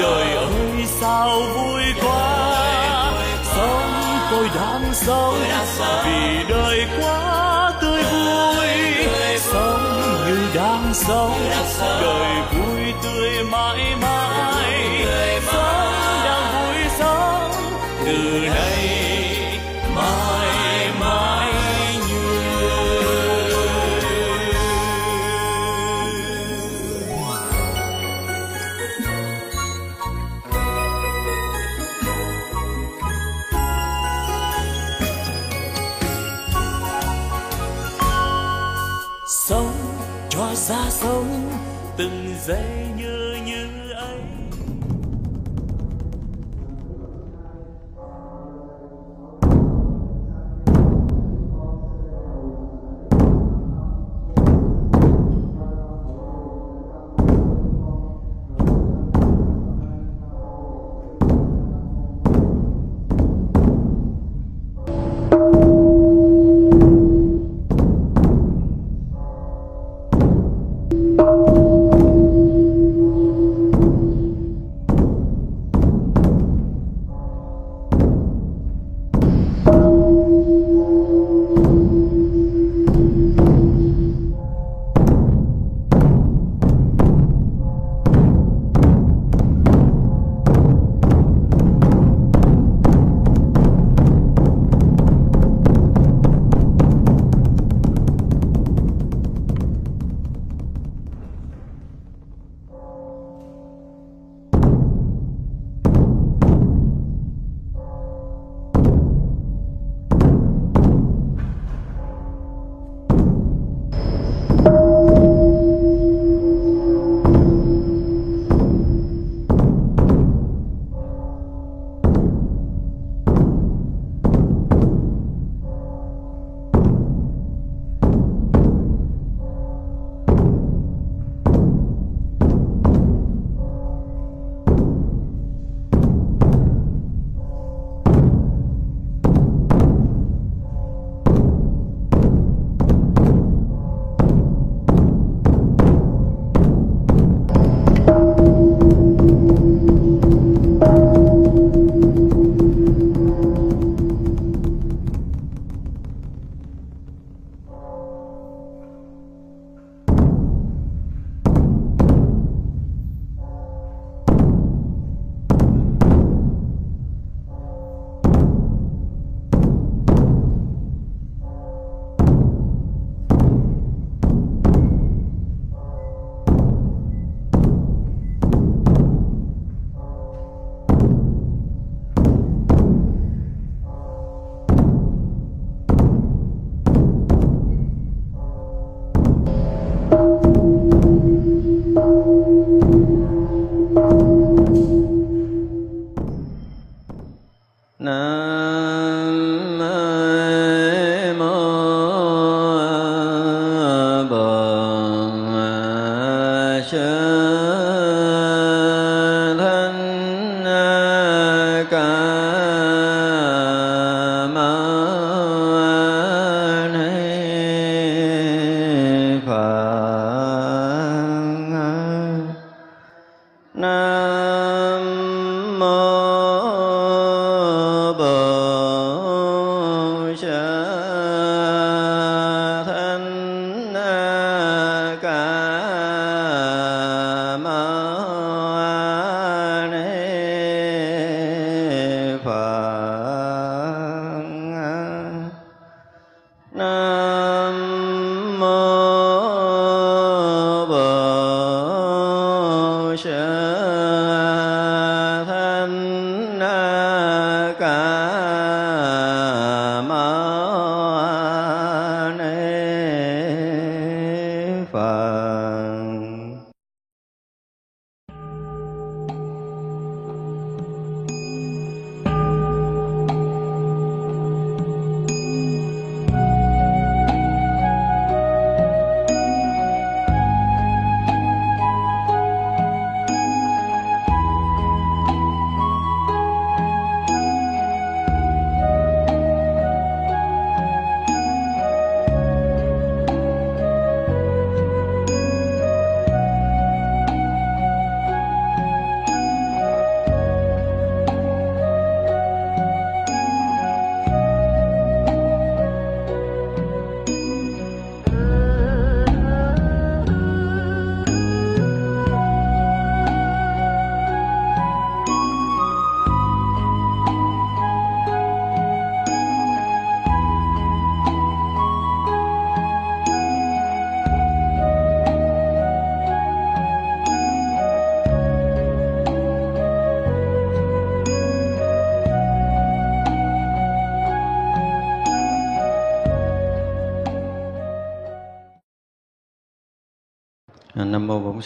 đời ơi sao vui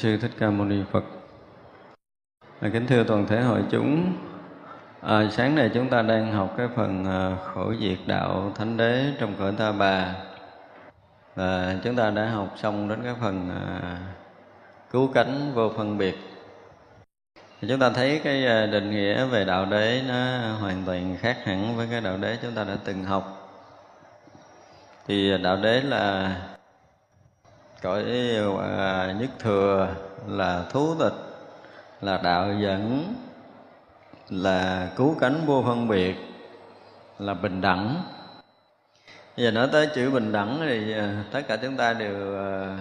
Sư Thích Ca Mâu Ni Phật. À, Kính thưa toàn thể hội chúng à, Sáng nay chúng ta đang học cái phần à, khổ diệt đạo Thánh Đế trong cõi Ta Bà. Và chúng ta đã học xong đến cái phần à, cứu cánh vô phân biệt. Thì chúng ta thấy cái à, định nghĩa về đạo đế nó hoàn toàn khác hẳn với cái đạo đế chúng ta đã từng học. Thì đạo đế là cõi à, nhất thừa là thú tịch là đạo dẫn là cứu cánh vô phân biệt là bình đẳng. Giờ nói tới chữ bình đẳng thì à, tất cả chúng ta đều à,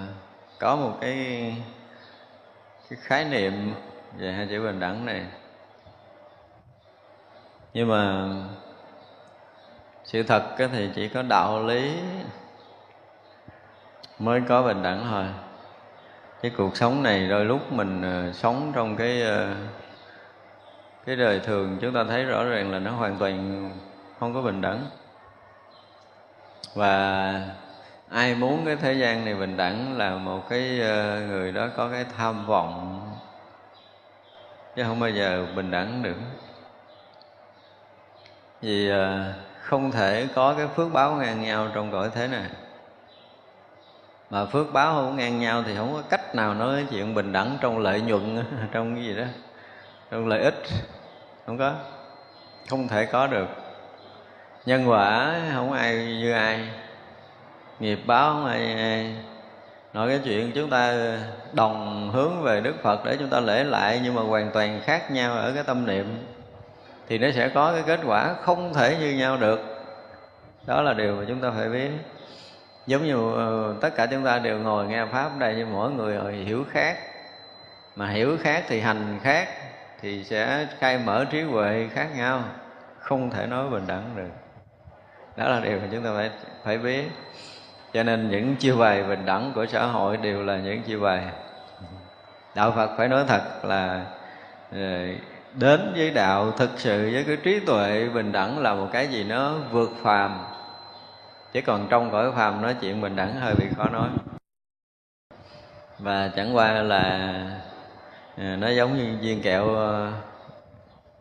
có một cái, cái khái niệm về hai chữ bình đẳng này. Nhưng mà sự thật thì chỉ có đạo lý mới có bình đẳng thôi. Cái cuộc sống này đôi lúc mình ờ, sống trong cái ờ, cái đời thường, chúng ta thấy rõ ràng là nó hoàn toàn không có bình đẳng. Và ai muốn cái thế gian này bình đẳng là một cái ờ, người đó có cái tham vọng. Chứ không bao giờ bình đẳng được. Vì không thể có cái phước báo ngang nhau trong cõi thế này mà phước báo không ngang nhau thì không có cách nào nói chuyện bình đẳng trong lợi nhuận trong cái gì đó trong lợi ích. Không có. Không thể có được. Nhân quả không ai như ai. Nghiệp báo không ai, ai. Nói cái chuyện chúng ta đồng hướng về đức phật để chúng ta lễ lại nhưng mà hoàn toàn khác nhau ở cái tâm niệm thì nó sẽ có cái kết quả không thể như nhau được. Đó là điều mà chúng ta phải biết giống như uh, tất cả chúng ta đều ngồi nghe pháp đây nhưng mỗi người hiểu khác. Mà hiểu khác thì hành khác thì sẽ khai mở trí huệ khác nhau. Không thể nói bình đẳng được. Đó là điều mà chúng ta phải phải biết. Cho nên những chiêu bài bình đẳng của xã hội đều là những chiêu bài. Đạo phật phải nói thật là ờ, đến với đạo thực sự với cái trí tuệ bình đẳng là một cái gì nó vượt phàm chứ còn trong cõi phàm nói chuyện bình đẳng hơi bị khó nói. Và chẳng qua là ờ, nó giống như viên kẹo ờ,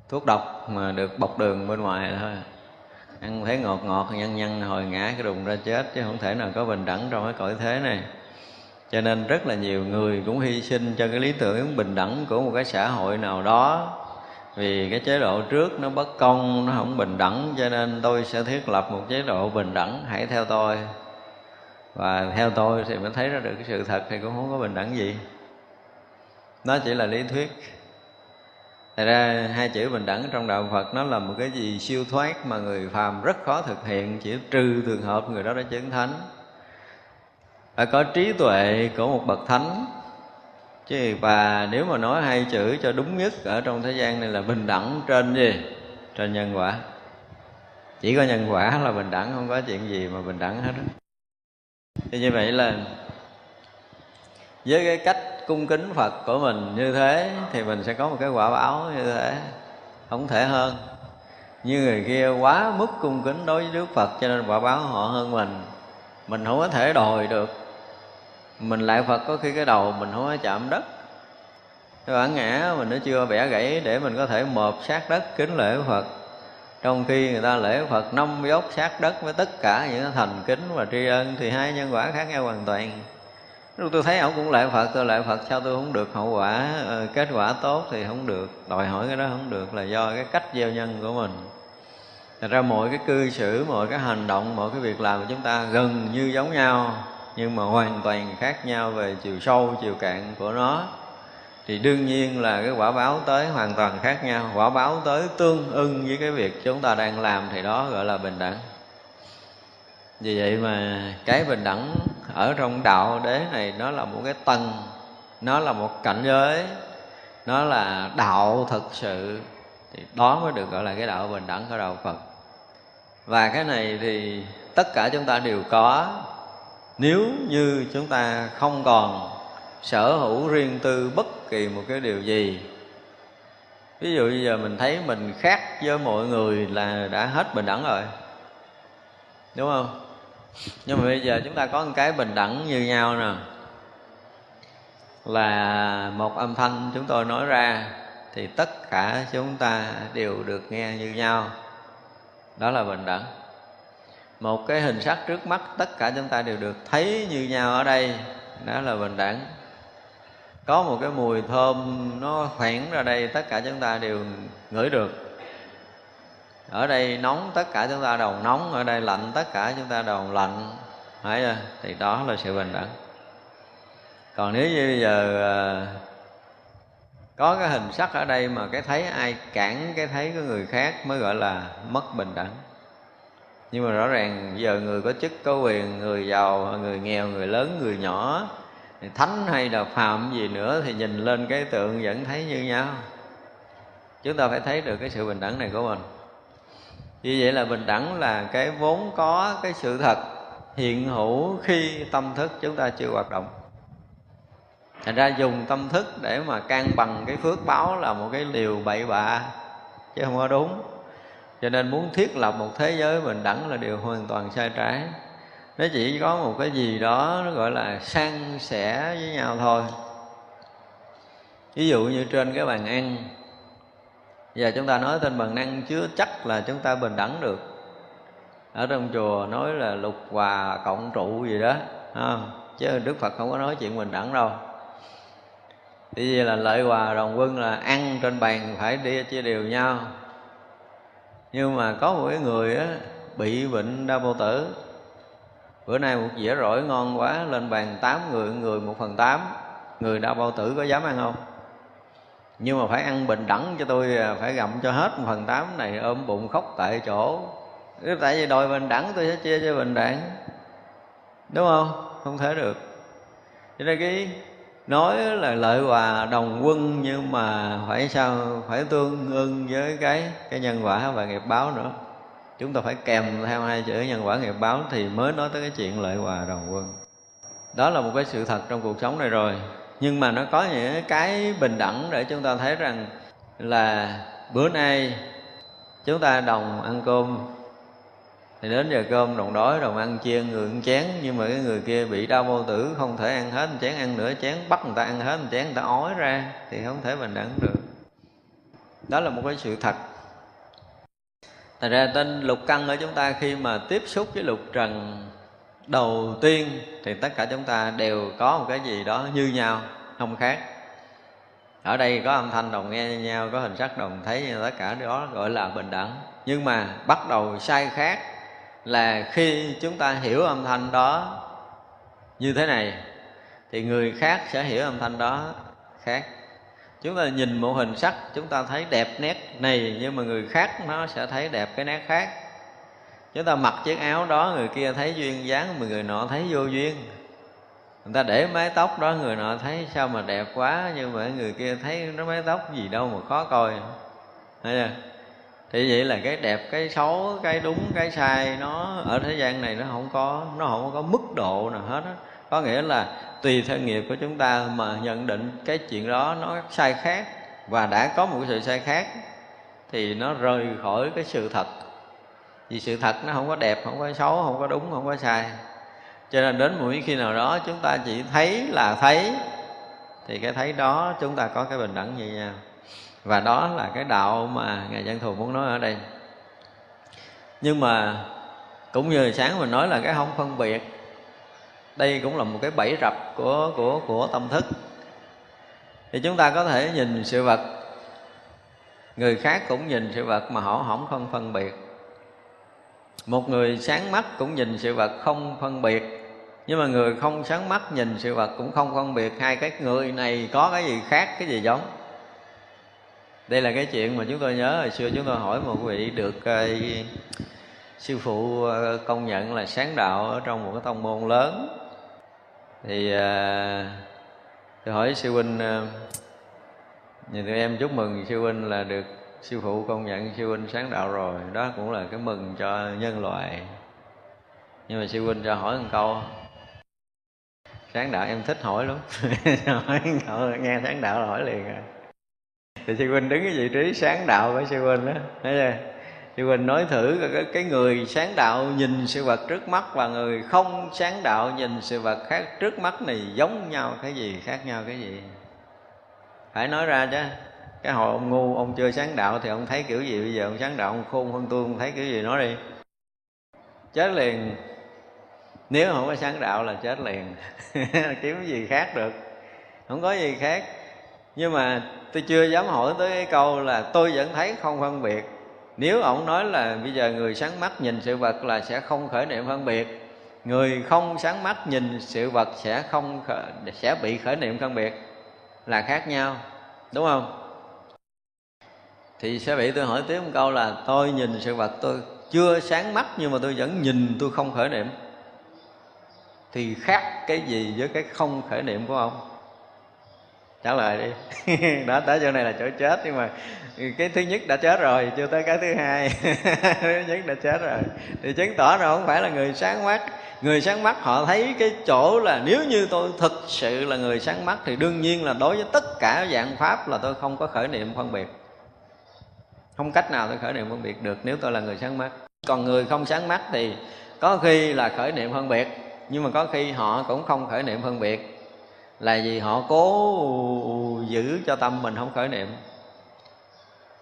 thuốc độc mà được bọc đường bên ngoài thôi. Ăn thấy ngọt ngọt, nhăn nhăn, hồi ngã cái đùng ra chết, chứ không thể nào có bình đẳng trong cái cõi thế này. Cho nên rất là nhiều người cũng hy sinh cho cái lý tưởng bình đẳng của một cái xã hội nào đó vì cái chế độ trước nó bất công, nó không bình đẳng, cho nên tôi sẽ thiết lập một chế độ bình đẳng. Hãy theo tôi. Và theo tôi thì mới thấy ra được cái sự thật thì cũng không có bình đẳng gì. Nó chỉ là lý thuyết. Thật ra hai chữ bình đẳng trong đạo Phật nó là một cái gì siêu thoát mà người phàm rất khó thực hiện, chỉ trừ trường hợp người đó đã chứng thánh. Phải có trí tuệ của một bậc thánh chứ và nếu mà nói hai chữ cho đúng nhất ở trong thế gian này là bình đẳng trên gì? Trên nhân quả. Chỉ có nhân quả là bình đẳng, không có chuyện gì mà bình đẳng hết thì như vậy là với cái cách cung kính phật của mình như thế thì mình sẽ có một cái quả báo như thế, không thể hơn. Như người kia quá mức cung kính đối với đức phật cho nên quả báo họ hơn mình. Mình không có thể đòi được mình lại phật có khi cái đầu mình không có chạm đất. Cái bản ngã mình nó chưa bẻ gãy để mình có thể mộp sát đất kính lễ phật. Trong khi người ta lễ phật năm dốc sát đất với tất cả những thành kính và tri ân thì hai nhân quả khác nhau hoàn toàn. Lúc tôi thấy ông cũng lễ phật tôi lễ phật sao tôi không được hậu quả ờ, kết quả tốt thì không được. Đòi hỏi cái đó không được là do cái cách gieo nhân của mình. Thật ra mọi cái cư xử, mọi cái hành động, mọi cái việc làm của chúng ta gần như giống nhau. Nhưng mà hoàn toàn khác nhau về chiều sâu, chiều cạn của nó. Thì đương nhiên là cái quả báo tới hoàn toàn khác nhau. Quả báo tới tương ưng với cái việc chúng ta đang làm thì đó gọi là bình đẳng. Vì vậy mà cái bình đẳng ở trong đạo đế này nó là một cái tầng nó là một cảnh giới nó là đạo thực sự. Thì đó mới được gọi là cái đạo bình đẳng của đạo phật. Và cái này thì tất cả chúng ta đều có nếu như chúng ta không còn sở hữu riêng tư bất kỳ một cái điều gì, ví dụ bây giờ mình thấy mình khác với mọi người là đã hết bình đẳng rồi, đúng không? Nhưng mà bây giờ chúng ta có một cái bình đẳng như nhau nè. Là một âm thanh chúng tôi nói ra thì tất cả chúng ta đều được nghe như nhau. Đó là bình đẳng một cái hình sắc trước mắt, tất cả chúng ta đều được thấy như nhau ở đây. Đó là bình đẳng. Có một cái mùi thơm, nó khoảng ra đây, tất cả chúng ta đều ngửi được. Ở đây nóng, tất cả chúng ta đều nóng. Ở đây lạnh, tất cả chúng ta đều lạnh. Phải chưa? Thì đó là sự bình đẳng. Còn nếu như bây giờ à, có cái hình sắc ở đây mà cái thấy ai cản, cái thấy của người khác mới gọi là mất bình đẳng nhưng mà rõ ràng giờ người có chức, có quyền, người giàu, người nghèo, người lớn, người nhỏ thánh hay là phàm gì nữa thì nhìn lên cái tượng vẫn thấy như nhau. Chúng ta phải thấy được cái sự bình đẳng này của mình. Như vậy là bình đẳng là cái vốn có, cái sự thật hiện hữu khi tâm thức chúng ta chưa hoạt động. Thành ra dùng tâm thức để mà can bằng cái phước báo là một cái điều bậy bạ, chứ không có đúng cho nên muốn thiết lập một thế giới bình đẳng là điều hoàn toàn sai trái. Nó chỉ có một cái gì đó nó gọi là san sẻ với nhau thôi. Ví dụ như trên cái bàn ăn. Giờ chúng ta nói trên bàn ăn chưa chắc là chúng ta bình đẳng được. Ở trong chùa nói là lục hòa cộng trụ gì đó à, chứ đức phật không có nói chuyện bình đẳng đâu. Thì vì là lợi hòa đồng quân là ăn trên bàn phải đi chia đều nhau nhưng mà có một cái người á, bị bệnh đau bao tử. Bữa nay một dĩa rỗi ngon quá lên bàn tám người người một phần tám. Người đau bao tử có dám ăn không? Nhưng mà phải ăn bình đẳng cho tôi à, phải gặm cho hết một phần tám này ôm bụng khóc tại chỗ. Tại vì đòi bình đẳng tôi sẽ chia cho bình đẳng. Đúng không? Không thể được. Cho nên cái nói là lợi hòa đồng quân nhưng mà phải sao, phải tương ưng với cái cái nhân quả và nghiệp báo nữa. Chúng ta phải kèm theo hai chữ nhân quả nghiệp báo thì mới nói tới cái chuyện lợi hòa đồng quân. Đó là một cái sự thật trong cuộc sống này rồi. Nhưng mà nó có những cái bình đẳng để chúng ta thấy rằng là bữa nay chúng ta đồng ăn cơm thì đến giờ cơm, đồng đói, đồng ăn, chiên, người ăn chén. Nhưng mà cái người kia bị đau bao tử, không thể ăn hết một chén ăn nửa chén bắt người ta ăn hết một chén người ta ói ra, thì không thể bình đẳng được. Đó là một cái sự thật. Thật ra tên lục căn ở chúng ta khi mà tiếp xúc với lục trần đầu tiên, thì tất cả chúng ta đều có một cái gì đó như nhau, không khác. Ở đây có âm thanh đồng nghe như nhau, có hình sắc đồng thấy, tất cả đó gọi là bình đẳng. Nhưng mà bắt đầu sai khác là khi chúng ta hiểu âm thanh đó như thế này, thì người khác sẽ hiểu âm thanh đó khác. Chúng ta nhìn một hình sắc, chúng ta thấy đẹp nét này, nhưng mà người khác nó sẽ thấy đẹp cái nét khác. Chúng ta mặc chiếc áo đó, người kia thấy duyên dáng, mà người nọ thấy vô duyên. Người ta để mái tóc đó, người nọ thấy sao mà đẹp quá, nhưng mà người kia thấy nó mái tóc gì đâu mà khó coi. Thấy chưa? Thì vậy là cái đẹp, cái xấu, cái đúng, cái sai, nó ở thế gian này nó không có, nó không có mức độ nào hết á. Có nghĩa là tùy theo nghiệp của chúng ta mà nhận định cái chuyện đó nó sai khác và đã có một sự sai khác thì nó rời khỏi cái sự thật. Vì sự thật nó không có đẹp, không có xấu, không có đúng, không có sai. Cho nên đến mỗi khi nào đó chúng ta chỉ thấy là thấy, thì cái thấy đó chúng ta có cái bình đẳng như nhau và đó là cái đạo mà ngài dân thù muốn nói ở đây. Nhưng mà cũng như sáng mình nói là cái không phân biệt, đây cũng là một cái bẫy rập của của của tâm thức. Thì chúng ta có thể nhìn sự vật, người khác cũng nhìn sự vật mà họ không phân phân biệt. Một người sáng mắt cũng nhìn sự vật không phân biệt, nhưng mà người không sáng mắt nhìn sự vật cũng không phân biệt. Hai cái người này có cái gì khác, cái gì giống? Đây là cái chuyện mà chúng tôi nhớ hồi xưa chúng tôi hỏi một vị được uh, sư phụ ờ, công nhận là sáng đạo ở trong một cái tông môn lớn. Thì uh, tôi hỏi sư huynh uh, nhìn tụi em chúc mừng sư huynh là được sư phụ công nhận sư huynh sáng đạo rồi. Đó cũng là cái mừng cho nhân loại. Nhưng mà sư huynh cho hỏi một câu. Sáng đạo em thích hỏi lắm. Hỏi câu nghe sáng đạo là hỏi liền rồi thì sư huynh đứng cái vị trí sáng đạo với sư huynh đó. Thấy chưa? Sư huynh nói thử cái, cái người sáng đạo nhìn sự vật trước mắt và người không sáng đạo nhìn sự vật khác trước mắt này giống nhau cái gì khác nhau cái gì? Phải nói ra chứ. Cái hồi ông ngu ông chưa sáng đạo thì ông thấy kiểu gì? Bây giờ ông sáng đạo ông khôn hơn tôi ông thấy kiểu gì? Nói đi. Chết liền. Nếu không có sáng đạo là chết liền. Kiếm cái gì khác được? Không có gì khác nhưng mà tôi chưa dám hỏi tới cái câu là tôi vẫn thấy không phân biệt. Nếu ông nói là bây giờ người sáng mắt nhìn sự vật là sẽ không khởi niệm phân biệt người không sáng mắt nhìn sự vật sẽ không khởi, sẽ bị khởi niệm phân biệt là khác nhau đúng không? Thì sẽ bị tôi hỏi tiếp một câu là tôi nhìn sự vật tôi chưa sáng mắt nhưng mà tôi vẫn nhìn tôi không khởi niệm. Thì khác cái gì với cái không khởi niệm của ông? Trả lời đi. Đó tới chỗ này là chỗ chết, nhưng mà cái thứ nhất đã chết rồi, chưa tới cái thứ hai. Thứ nhất đã chết rồi. Thì chứng tỏ là không phải là người sáng mắt. Người sáng mắt họ thấy cái chỗ là nếu như tôi thực sự là người sáng mắt thì đương nhiên là đối với tất cả dạng pháp là tôi không có khởi niệm phân biệt. Không cách nào tôi khởi niệm phân biệt được nếu tôi là người sáng mắt. Còn người không sáng mắt thì có khi là khởi niệm phân biệt, nhưng mà có khi họ cũng không khởi niệm phân biệt là vì họ cố giữ cho tâm mình không khởi niệm.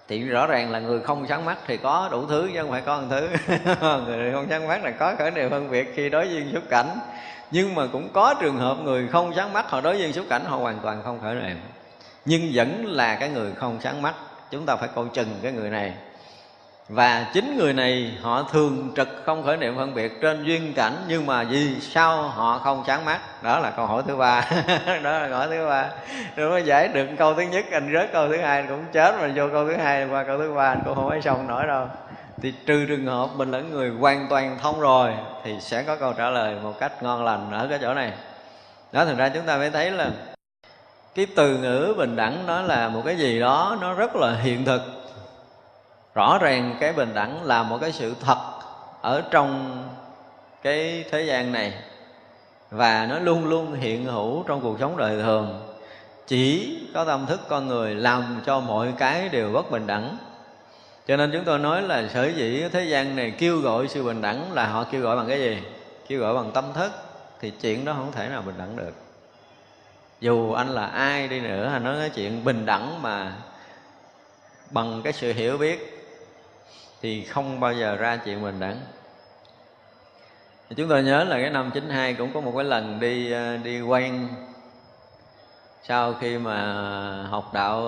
Thì rõ ràng là người không sáng mắt thì có đủ thứ chứ không phải có một thứ. Người không sáng mắt là có khởi niệm phân biệt khi đối diện xúc cảnh. Nhưng mà cũng có trường hợp người không sáng mắt, họ đối diện xúc cảnh, họ hoàn toàn không khởi niệm. Nhưng vẫn là cái người không sáng mắt. Chúng ta phải coi chừng cái người này và chính người này họ thường trực không khởi niệm phân biệt trên duyên cảnh, nhưng mà vì sao họ không chán mắt? Đó là câu hỏi thứ ba. Đó là câu hỏi thứ ba. Rồi mới giải được câu thứ nhất, anh rớt câu thứ hai cũng chết mà vô câu thứ hai qua câu thứ ba, anh cũng không phải xong nổi đâu. Thì trừ trường hợp mình là người hoàn toàn thông rồi, thì sẽ có câu trả lời một cách ngon lành ở cái chỗ này. Đó thực ra chúng ta mới thấy là cái từ ngữ bình đẳng nó là một cái gì đó nó rất là hiện thực rõ ràng cái bình đẳng là một cái sự thật ở trong cái thế gian này. Và nó luôn luôn hiện hữu trong cuộc sống đời thường. Chỉ có tâm thức con người làm cho mọi cái đều bất bình đẳng. Cho nên chúng tôi nói là sở dĩ thế gian này kêu gọi sự bình đẳng là họ kêu gọi bằng cái gì? Kêu gọi bằng tâm thức. Thì chuyện đó không thể nào bình đẳng được. Dù anh là ai đi nữa, anh nói cái chuyện bình đẳng mà bằng cái sự hiểu biết thì không bao giờ ra chuyện bình đẳng. Chúng tôi nhớ là cái năm 92 cũng có một cái lần đi ờ, đi quen. Sau khi mà học đạo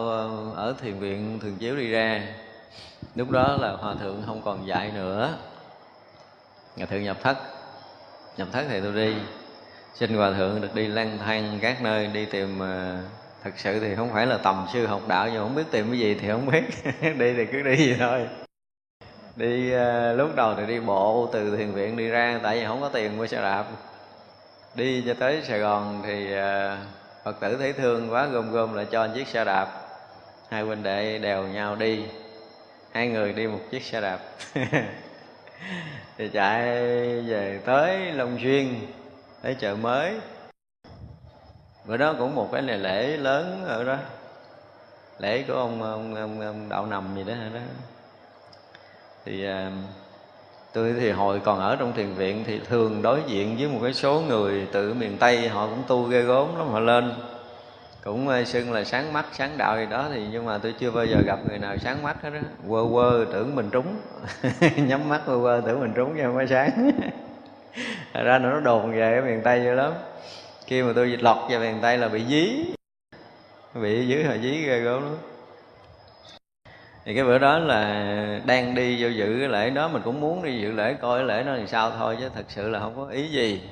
ở thiền viện thường chiếu đi ra, lúc đó là hòa thượng không còn dạy nữa. Hòa thượng nhập thất. Nhập thất thì tôi đi. Xin hòa thượng được đi lang thang các nơi, đi tìm ờ, thật sự thì không phải là tầm sư học đạo, nhưng không biết tìm cái gì thì không biết. Đi thì cứ đi vậy thôi đi ờ, lúc đầu thì đi bộ từ thiền viện đi ra tại vì không có tiền mua xe đạp. Đi cho tới sài gòn thì ờ, phật tử thấy thương quá gom gom lại cho chiếc xe đạp. Hai huynh đệ đèo nhau đi. Hai người đi một chiếc xe đạp. Thì chạy về tới long xuyên tới chợ mới. Bữa đó cũng một cái lễ lớn ở đó. Lễ của ông ông, ông, ông đạo nằm gì đó đó thì à, tôi thì hồi còn ở trong thiền viện thì thường đối diện với một cái số người từ miền tây họ cũng tu ghê gốm lắm họ lên. Cũng à, xưng là sáng mắt sáng đạo gì đó thì nhưng mà tôi chưa bao giờ gặp người nào sáng mắt hết á. Quơ quơ tưởng mình trúng. Nhắm mắt quơ quơ tưởng mình trúng chứ không sáng. Ra nó đồn về ở miền tây dữ lắm. Khi mà tôi lọt vào miền tây là bị dí. Bị dưới họ dí ghê gớm lắm thì cái bữa đó là đang đi vô dự cái lễ đó, mình cũng muốn đi dự lễ coi cái lễ đó thì sao thôi chứ thật sự là không có ý gì.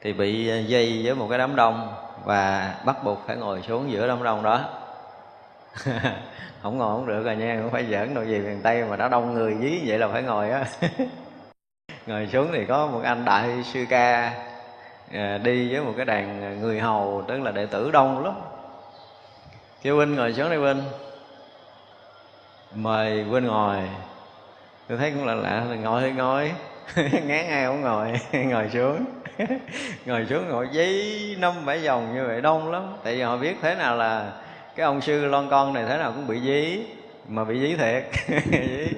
Thì bị à, dây với một cái đám đông và bắt buộc phải ngồi xuống giữa đám đông đó. Không ngồi không được rồi nha, không phải giỡn đâu gì miền tây mà đã đông người dí vậy là phải ngồi á. Ngồi xuống thì có một anh đại sư ca à, đi với một cái đàn người hầu, tức là đệ tử đông lắm. Kêu huynh ngồi xuống đây huynh mời quên ngồi. Tôi thấy cũng là lạ là ngồi ngồi ngán ai không ngồi ngồi xuống. Ngồi xuống ngồi giấy năm bảy vòng như vậy, đông lắm. Tại vì họ biết thế nào là cái ông sư lon con này thế nào cũng bị dí, mà bị dí thiệt. Dí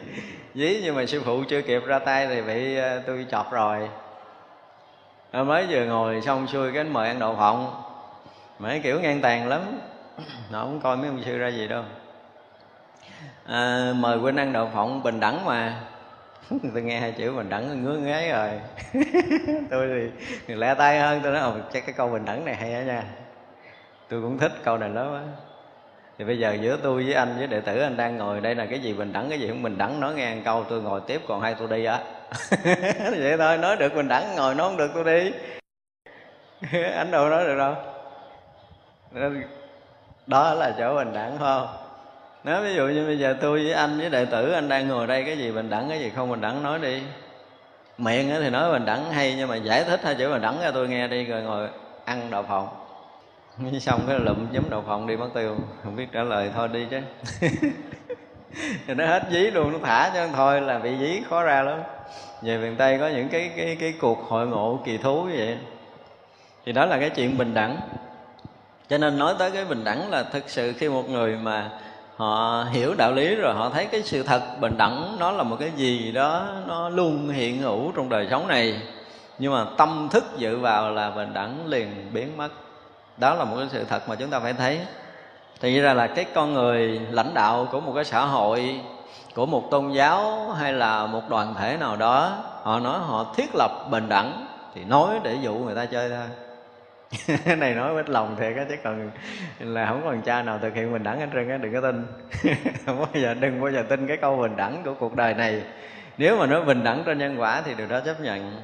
dí nhưng mà sư phụ chưa kịp ra tay thì bị ờ, tôi chọt rồi. Mới vừa ngồi xong xuôi cái mời ăn đậu phộng. Mấy kiểu ngang tàn lắm. Nó không coi mấy ông sư ra gì đâu à, mời quên ăn đậu phộng bình đẳng mà. Tôi nghe hai chữ bình đẳng ngứa ngáy rồi. Tôi thì lẹ tay hơn tôi nói ồ chắc cái câu bình đẳng này hay á nha. Tôi cũng thích câu này lắm á. Thì bây giờ giữa tôi với anh với đệ tử anh đang ngồi đây là cái gì bình đẳng cái gì không bình đẳng nói nghe câu tôi ngồi tiếp còn hai tôi đi á. Vậy thôi nói được bình đẳng ngồi nói không được tôi đi. Anh đâu nói được đâu. Đó là chỗ bình đẳng không? Nếu ví dụ như bây giờ tôi với anh với đệ tử, anh đang ngồi đây, cái gì bình đẳng, cái gì không bình đẳng, nói đi. Miệng thì nói bình đẳng hay, nhưng mà giải thích hai chữ bình đẳng cho tôi nghe đi, rồi ngồi ăn đậu phộng. Xong cái lụm giống đậu phộng đi mất tiêu, không biết trả lời, thôi đi chứ. Thì nó hết dí luôn, nó thả cho thôi là bị dí, khó ra lắm. Về miền tây có những cái cái cái cuộc hội ngộ kỳ thú như vậy. Thì đó là cái chuyện bình đẳng. Cho nên nói tới cái bình đẳng là thực sự khi một người mà họ hiểu đạo lý rồi, họ thấy cái sự thật bình đẳng nó là một cái gì đó nó luôn hiện hữu trong đời sống này. Nhưng mà tâm thức dự vào là bình đẳng liền biến mất. Đó là một cái sự thật mà chúng ta phải thấy. Thì ra là cái con người lãnh đạo của một cái xã hội, của một tôn giáo hay là một đoàn thể nào đó, họ nói họ thiết lập bình đẳng thì nói để dụ người ta chơi thôi. này nói với lòng thiệt á, chứ còn là không còn cha nào thực hiện bình đẳng hết trơn á, đừng có tin. Không bao giờ, đừng bao giờ tin cái câu bình đẳng của cuộc đời này. Nếu mà nói bình đẳng trên nhân quả thì điều đó chấp nhận.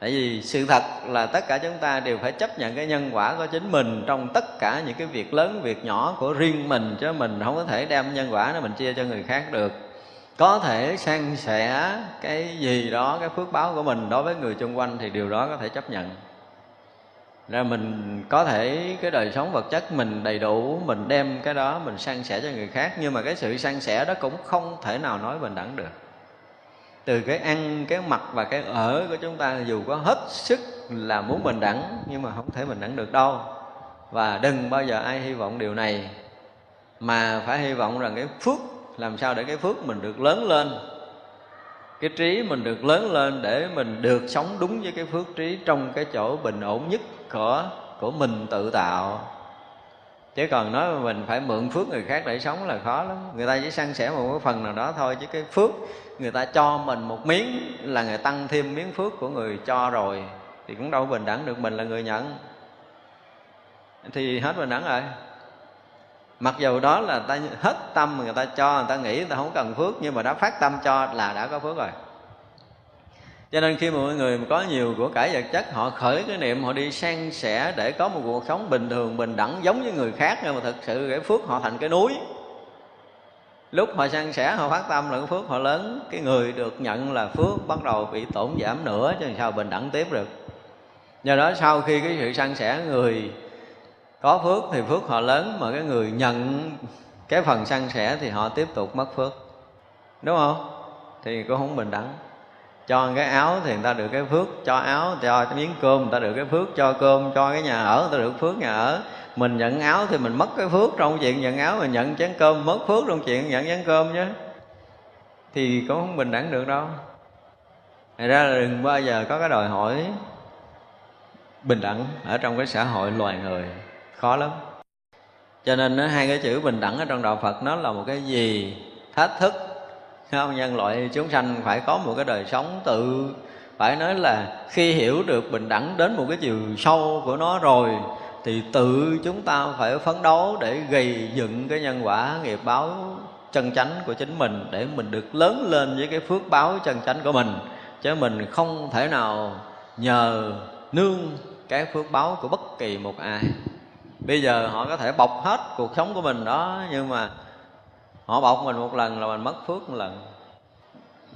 Tại vì sự thật là tất cả chúng ta đều phải chấp nhận cái nhân quả của chính mình trong tất cả những cái việc lớn, việc nhỏ của riêng mình, chứ mình không có thể đem nhân quả đó mình chia cho người khác được. Có thể san sẻ cái gì đó, cái phước báo của mình đối với người chung quanh thì điều đó có thể chấp nhận ra mình có thể cái đời sống vật chất mình đầy đủ, mình đem cái đó mình san sẻ cho người khác, nhưng mà cái sự san sẻ đó cũng không thể nào nói bình đẳng được. Từ cái ăn, cái mặc và cái ở của chúng ta dù có hết sức là muốn bình đẳng, nhưng mà không thể bình đẳng được đâu. Và đừng bao giờ ai hy vọng điều này, mà phải hy vọng rằng cái phước, làm sao để cái phước mình được lớn lên, cái trí mình được lớn lên để mình được sống đúng với cái phước trí trong cái chỗ bình ổn nhất của của mình tự tạo. Chứ còn nói mà mình phải mượn phước người khác để sống là khó lắm. Người ta chỉ săn sẻ một cái phần nào đó thôi, chứ cái phước người ta cho mình một miếng là người tăng thêm miếng phước của người cho rồi, thì cũng đâu bình đẳng được mình là người nhận. Thì hết bình đẳng rồi. Mặc dù đó là ta hết tâm người ta cho, người ta nghĩ người ta không cần phước, nhưng mà đã phát tâm cho là đã có phước rồi cho nên khi mà mọi người có nhiều của cải vật chất, họ khởi cái niệm, họ đi san sẻ để có một cuộc sống bình thường, bình đẳng, giống như người khác. Nhưng mà thực sự cái phước họ thành cái núi. Lúc họ san sẻ, họ phát tâm là cái phước họ lớn. Cái người được nhận là phước bắt đầu bị tổn giảm nữa, chứ sao bình đẳng tiếp được. Do đó sau khi cái sự san sẻ, người có phước thì phước họ lớn, mà cái người nhận cái phần san sẻ thì họ tiếp tục mất phước. Đúng không? Thì cũng không bình đẳng cho cái áo thì người ta được cái phước, cho áo cho cái miếng cơm, người ta được cái phước, cho cơm, cho cái nhà ở, người ta được phước nhà ở. Mình nhận áo thì mình mất cái phước trong chuyện nhận áo, mình nhận chén cơm, mất phước trong chuyện nhận chén cơm chứ thì cũng không bình đẳng được đâu. Thật ra là đừng bao giờ có cái đòi hỏi bình đẳng ở trong cái xã hội loài người, khó lắm. Cho nên hai cái chữ bình đẳng ở trong đạo Phật nó là một cái gì? Thách thức không, nhân loại chúng sanh phải có một cái đời sống tự, phải nói là khi hiểu được bình đẳng đến một cái chiều sâu của nó rồi, thì tự chúng ta phải phấn đấu để gầy dựng cái nhân quả nghiệp báo chân chánh của chính mình, để mình được lớn lên với cái phước báo chân chánh của mình. Chứ mình không thể nào nhờ nương cái phước báo của bất kỳ một ai. Bây giờ họ có thể bọc hết cuộc sống của mình đó, nhưng mà họ bọc mình một lần là mình mất phước một lần.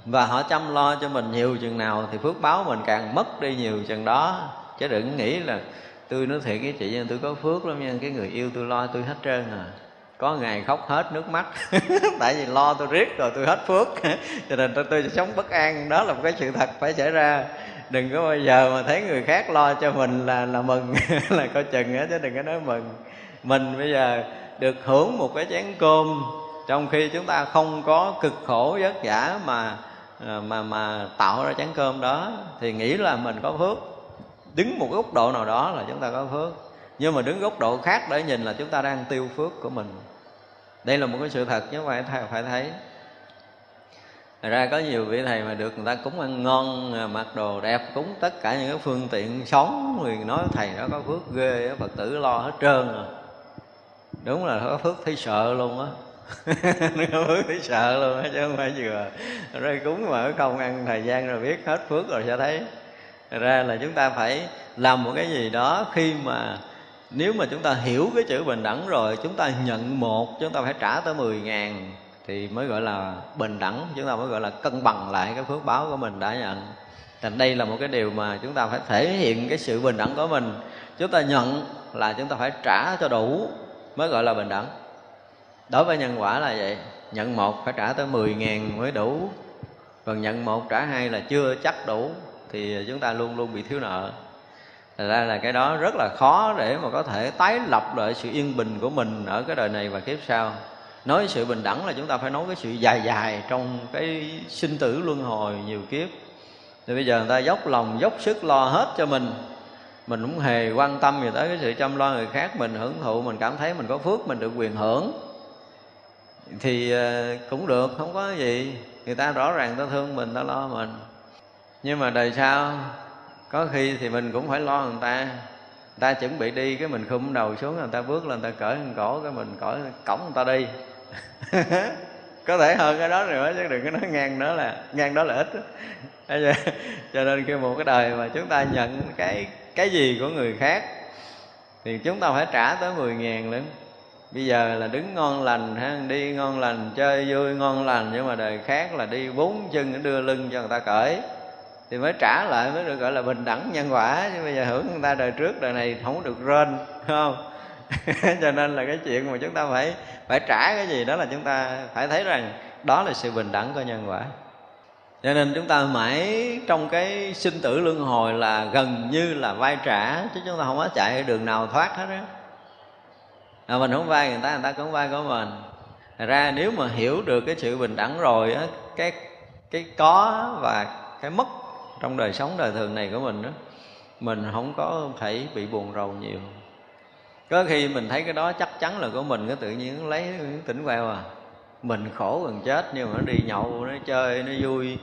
Và họ chăm lo cho mình nhiều chừng nào thì phước báo mình càng mất đi nhiều chừng đó. Chứ đừng nghĩ là tôi nói thiệt với chị tôi có phước lắm nha cái người yêu tôi lo tôi hết trơn à. Có ngày khóc hết nước mắt. Tại vì lo tôi riết rồi tôi hết phước. Cho nên tôi, tôi sống bất an. Đó là một cái sự thật phải xảy ra. Đừng có bao giờ mà thấy người khác lo cho mình là là mừng. Là coi chừng á chứ đừng có nói mừng. Mình bây giờ được hưởng một cái chén cơm trong khi chúng ta không có cực khổ vất vả mà ờ, mà mà tạo ra chén cơm đó, thì nghĩ là mình có phước. Đứng một góc độ nào đó là chúng ta có phước. Nhưng mà đứng góc độ khác để nhìn là chúng ta đang tiêu phước của mình. Đây là một cái sự thật, chứ phải phải thấy. Thật ra có nhiều vị thầy mà được người ta cúng ăn ngon à, mặc đồ đẹp, cúng tất cả những cái phương tiện sống thì nói thầy nó có phước ghê, phật tử lo hết trơn rồi đúng là có phước thấy sợ luôn á nó mới sợ luôn á, chứ không phải vừa. Rồi cúng mà không ăn thời gian rồi biết hết phước rồi sẽ thấy. Thật ra là chúng ta phải làm một cái gì đó khi mà nếu mà chúng ta hiểu cái chữ bình đẳng rồi, chúng ta nhận một, chúng ta phải trả tới 10 ngàn thì mới gọi là bình đẳng, chúng ta mới gọi là cân bằng lại cái phước báo của mình đã nhận. Thành đây là một cái điều mà chúng ta phải thể hiện cái sự bình đẳng của mình. Chúng ta nhận là chúng ta phải trả cho đủ mới gọi là bình đẳng đối với nhân quả là vậy. Nhận một phải trả tới 10 ngàn mới đủ. Còn nhận một trả hai là chưa chắc đủ, thì chúng ta luôn luôn bị thiếu nợ. Thật ra là cái đó rất là khó để mà có thể tái lập lại sự yên bình của mình ở cái đời này và kiếp sau. Nói sự bình đẳng là chúng ta phải nói cái sự dài dài trong cái sinh tử luân hồi nhiều kiếp. Thì bây giờ người ta dốc lòng, dốc sức lo hết cho mình. Mình cũng hề quan tâm gì tới cái sự chăm lo người khác, mình hưởng thụ, mình cảm thấy mình có phước, mình được quyền hưởng thì ờ, cũng được, không có gì. Người ta rõ ràng, ta thương mình, ta lo mình. Nhưng mà đời sau, có khi thì mình cũng phải lo người ta. Người ta chuẩn bị đi, cái mình khum đầu xuống, người ta bước lên, người ta cởi cổ, cái mình cởi, cổng người ta đi. Có thể hơn cái đó nữa, chứ đừng có nói ngang nữa là, ngang đó là ít. Cho nên khi một cái đời mà chúng ta nhận cái cái gì của người khác, thì chúng ta phải trả tới 10 ngàn nữa bây giờ là đứng ngon lành, ha? Đi ngon lành, chơi vui ngon lành, nhưng mà đời khác là đi bốn chân đưa lưng cho người ta cởi. Thì mới trả lại, mới được gọi là bình đẳng nhân quả. Chứ bây giờ hưởng người ta đời trước, đời này không được rên không? Cho nên là cái chuyện mà chúng ta phải phải trả cái gì đó là chúng ta phải thấy rằng đó là sự bình đẳng của nhân quả. Cho nên chúng ta mãi trong cái sinh tử luân hồi là gần như là vai trả, chứ chúng ta không có chạy đường nào thoát hết á à, mình không vai người ta người ta cũng vai của mình. Thật ra nếu mà hiểu được cái sự bình đẳng rồi á cái cái có và cái mất trong đời sống đời thường này của mình đó mình không có phải bị buồn rầu nhiều. Có khi mình thấy cái đó chắc chắn là của mình cái tự nhiên lấy tỉnh queo à mình khổ gần chết nhưng mà nó đi nhậu nó chơi nó vui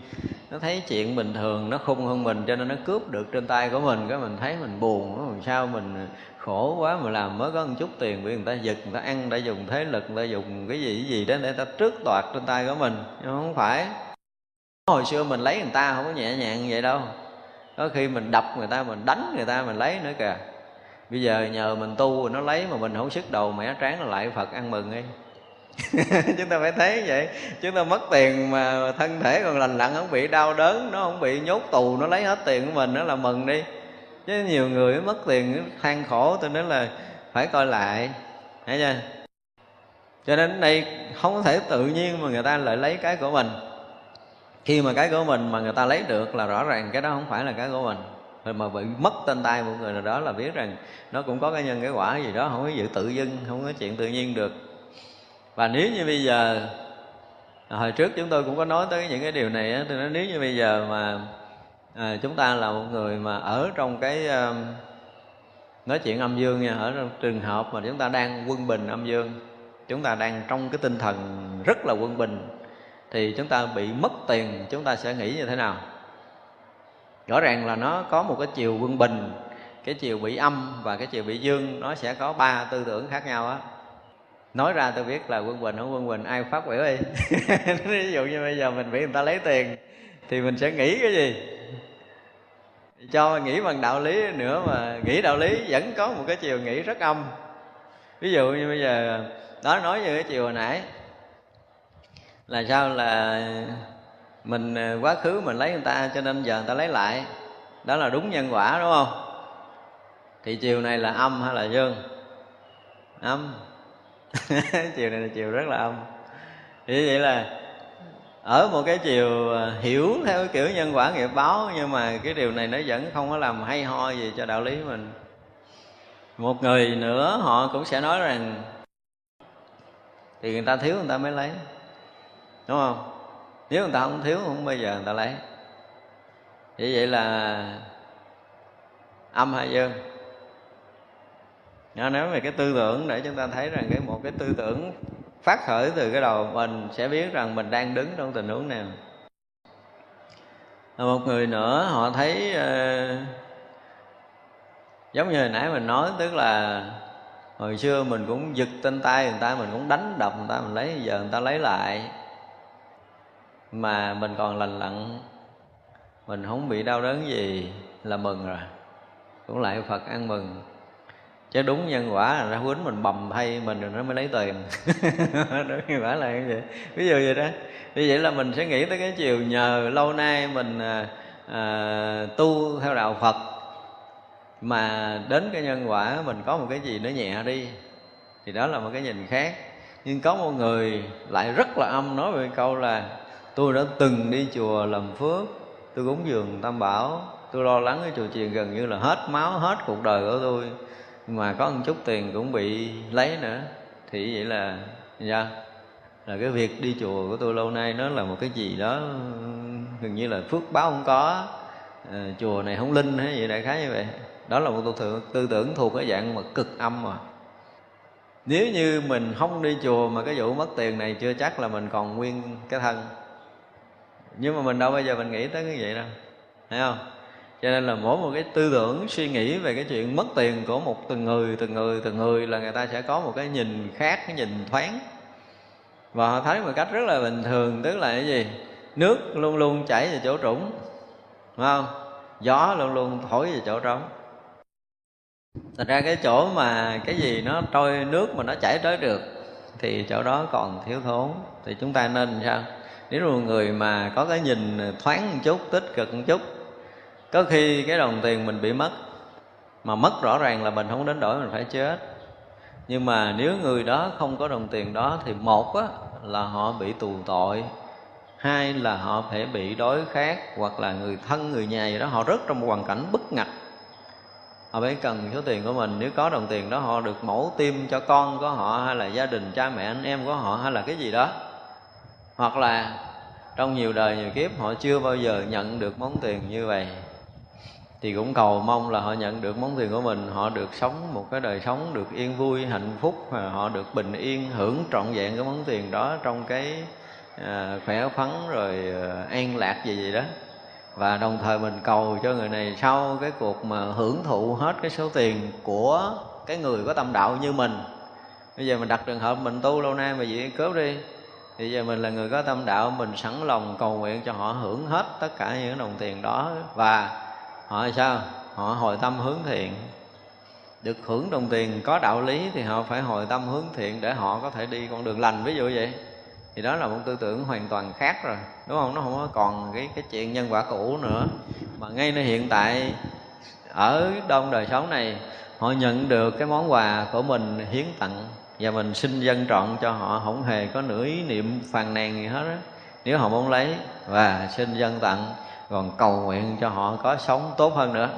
nó thấy chuyện bình thường nó khung hơn mình cho nên nó cướp được trên tay của mình cái mình thấy mình buồn sao mình khổ quá mà làm mới có một chút tiền, bị người ta giật, người ta ăn, người ta dùng thế lực, người ta dùng cái gì cái gì đó để ta trước toạt trên tay của mình. Nhưng không phải. Hồi xưa mình lấy người ta không có nhẹ nhàng vậy đâu. Có khi mình đập người ta, mình đánh người ta, mình lấy nữa kìa. Bây giờ nhờ mình tu nó lấy mà mình không sức đầu, mẻ tráng là lại phật ăn mừng đi. Chúng ta phải thấy vậy. Chúng ta mất tiền mà thân thể còn lành lặn, không bị đau đớn, nó không bị nhốt tù, nó lấy hết tiền của mình, nó là mừng đi chứ nhiều người mất tiền than khổ, tôi nói là phải coi lại. Thấy chưa? Cho nên đây không thể tự nhiên mà người ta lại lấy cái của mình. Khi mà cái của mình mà người ta lấy được là rõ ràng cái đó không phải là cái của mình. Rồi mà bị mất tên tay một người nào đó là biết rằng nó cũng có cái nhân cái quả gì đó, không có dự tự dưng, không có chuyện tự nhiên được. Và nếu như bây giờ, hồi trước chúng tôi cũng có nói tới những cái điều này tôi nói nếu như bây giờ mà à, chúng ta là một người mà ở trong cái uh, nói chuyện âm dương nha ở trong trường hợp mà chúng ta đang quân bình âm dương chúng ta đang trong cái tinh thần rất là quân bình thì chúng ta bị mất tiền chúng ta sẽ nghĩ như thế nào? Rõ ràng là nó có một cái chiều quân bình cái chiều bị âm và cái chiều bị dương nó sẽ có ba tư tưởng khác nhau á. Nói ra tôi biết là quân bình không quân bình ai phát biểu đi. Ví dụ như bây giờ mình bị người ta lấy tiền thì mình sẽ nghĩ cái gì? Cho nghĩ bằng đạo lý nữa mà nghĩ đạo lý vẫn có một cái chiều nghĩ rất âm. Ví dụ như bây giờ đó nói như cái chiều hồi nãy, là sao là mình ờ, quá khứ mình lấy người ta cho nên giờ người ta lấy lại. Đó là đúng nhân quả, đúng không? Thì chiều này là âm hay là dương? Âm. Chiều này là chiều rất là âm. Thì vậy là ở một cái chiều à, hiểu theo cái kiểu nhân quả nghiệp báo, nhưng mà cái điều này nó vẫn không có làm hay ho gì cho đạo lý mình. Một người nữa, họ cũng sẽ nói rằng, thì người ta thiếu người ta mới lấy, đúng không? Nếu người ta không thiếu, không bao giờ người ta lấy. Vậy vậy là âm hay dương? Nó nói về cái tư tưởng để chúng ta thấy rằng cái một cái tư tưởng phát khởi từ cái đầu mình sẽ biết rằng mình đang đứng trong tình huống nào. Một người nữa họ thấy uh, giống như hồi nãy mình nói tức là hồi xưa mình cũng giật trên tay người ta mình cũng đánh đập người ta mình lấy giờ người ta lấy lại. Mà mình còn lành lặn mình không bị đau đớn gì là mừng rồi. Cũng lại phật ăn mừng chứ đúng nhân quả là nó quýnh mình bầm thay mình rồi nó mới lấy tiền. Đúng nhân quả là như vậy. Ví dụ vậy đó. Như vậy là mình sẽ nghĩ tới cái chiều nhờ lâu nay mình à, à, tu theo đạo phật mà đến cái nhân quả mình có một cái gì nó nhẹ đi thì đó là một cái nhìn khác. Nhưng có một người lại rất là âm nói về câu là tôi đã từng đi chùa làm phước tôi cúng dường tam bảo tôi lo lắng cái chùa chiền gần như là hết máu hết cuộc đời của tôi mà có một chút tiền cũng bị lấy nữa. Thì vậy là dạ. Là cái việc đi chùa của tôi lâu nay nó là một cái gì đó gần như là phước báo không có. À, chùa này không linh hay vậy đại khái như vậy. Đó là một tư tưởng, tư tưởng thuộc cái dạng mà cực âm mà. Nếu như mình không đi chùa mà cái vụ mất tiền này chưa chắc là mình còn nguyên cái thân. Nhưng mà mình đâu bao giờ mình nghĩ tới cái vậy đâu. Thấy không? Cho nên là mỗi một cái tư tưởng, suy nghĩ về cái chuyện mất tiền của một từng người từng người từng người là người ta sẽ có một cái nhìn khác, cái nhìn thoáng. Và họ thấy một cách rất là bình thường, tức là cái gì? Nước luôn luôn chảy về chỗ trũng đúng không? Gió luôn luôn thổi về chỗ trống. Thật ra cái chỗ mà cái gì nó trôi, nước mà nó chảy tới được Thì chỗ đó còn thiếu thốn. Thì chúng ta nên sao? Nếu một người mà có cái nhìn thoáng một chút, tích cực một chút có khi cái đồng tiền mình bị mất mà mất rõ ràng là mình không đến đổi mình phải chết. Nhưng mà nếu người đó không có đồng tiền đó thì một á, là họ bị tù tội hai là họ phải bị đói khát hoặc là người thân người nhà gì đó họ rất trong một hoàn cảnh bức ngặt. Họ phải cần số tiền của mình nếu có đồng tiền đó họ được mổ tim cho con của họ hay là gia đình cha mẹ anh em của họ hay là cái gì đó. Hoặc là trong nhiều đời nhiều kiếp họ chưa bao giờ nhận được món tiền như vậy thì cũng cầu mong là họ nhận được món tiền của mình họ được sống một cái đời sống được yên vui hạnh phúc và họ được bình yên hưởng trọn vẹn cái món tiền đó trong cái à, khỏe phấn rồi à, an lạc gì gì đó. Và đồng thời mình cầu cho người này sau cái cuộc mà hưởng thụ hết cái số tiền của cái người có tâm đạo như mình. Bây giờ mình đặt trường hợp mình tu lâu nay mà vậy cướp đi. Thì giờ mình là người có tâm đạo mình sẵn lòng cầu nguyện cho họ hưởng hết tất cả những đồng tiền đó. Và họ sao? Họ hồi tâm hướng thiện. Được hưởng đồng tiền, có đạo lý thì họ phải hồi tâm hướng thiện để họ có thể đi con đường lành. Ví dụ vậy, thì đó là một tư tưởng hoàn toàn khác rồi, đúng không? Nó không có còn cái cái chuyện nhân quả cũ nữa. Mà ngay nơi hiện tại, ở đông đời sống này, họ nhận được cái món quà của mình hiến tặng và mình xin dân trọn cho họ, không hề có nửa ý niệm phàn nàn gì hết á. Nếu họ muốn lấy và xin dân tặng còn cầu nguyện cho họ có sống tốt hơn nữa.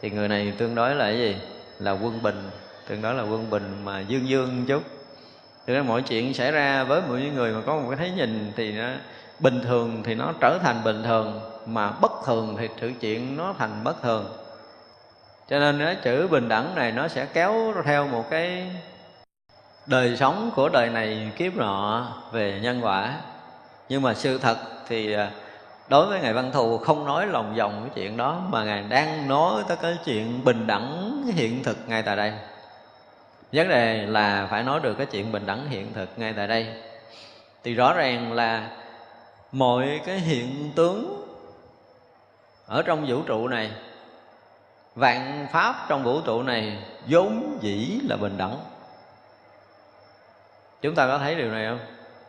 Thì người này tương đối là cái gì? Là quân bình. Tương đối là quân bình mà dương dương chút. Thực ra mọi chuyện xảy ra với mỗi người mà có một cái thấy nhìn thì nó bình thường thì nó trở thành bình thường, mà bất thường thì sự chuyện nó thành bất thường. Cho nên cái chữ bình đẳng này nó sẽ kéo theo một cái đời sống của đời này kiếp nọ về nhân quả. Nhưng mà sự thật thì à, đối với ngài văn thù, không nói lòng vòng cái chuyện đó, mà ngài đang nói tới cái chuyện bình đẳng hiện thực ngay tại đây. Vấn đề là phải nói được cái chuyện bình đẳng hiện thực ngay tại đây. Thì rõ ràng là mọi cái hiện tướng ở trong vũ trụ này, vạn pháp trong vũ trụ này vốn dĩ là bình đẳng. Chúng ta có thấy điều này không?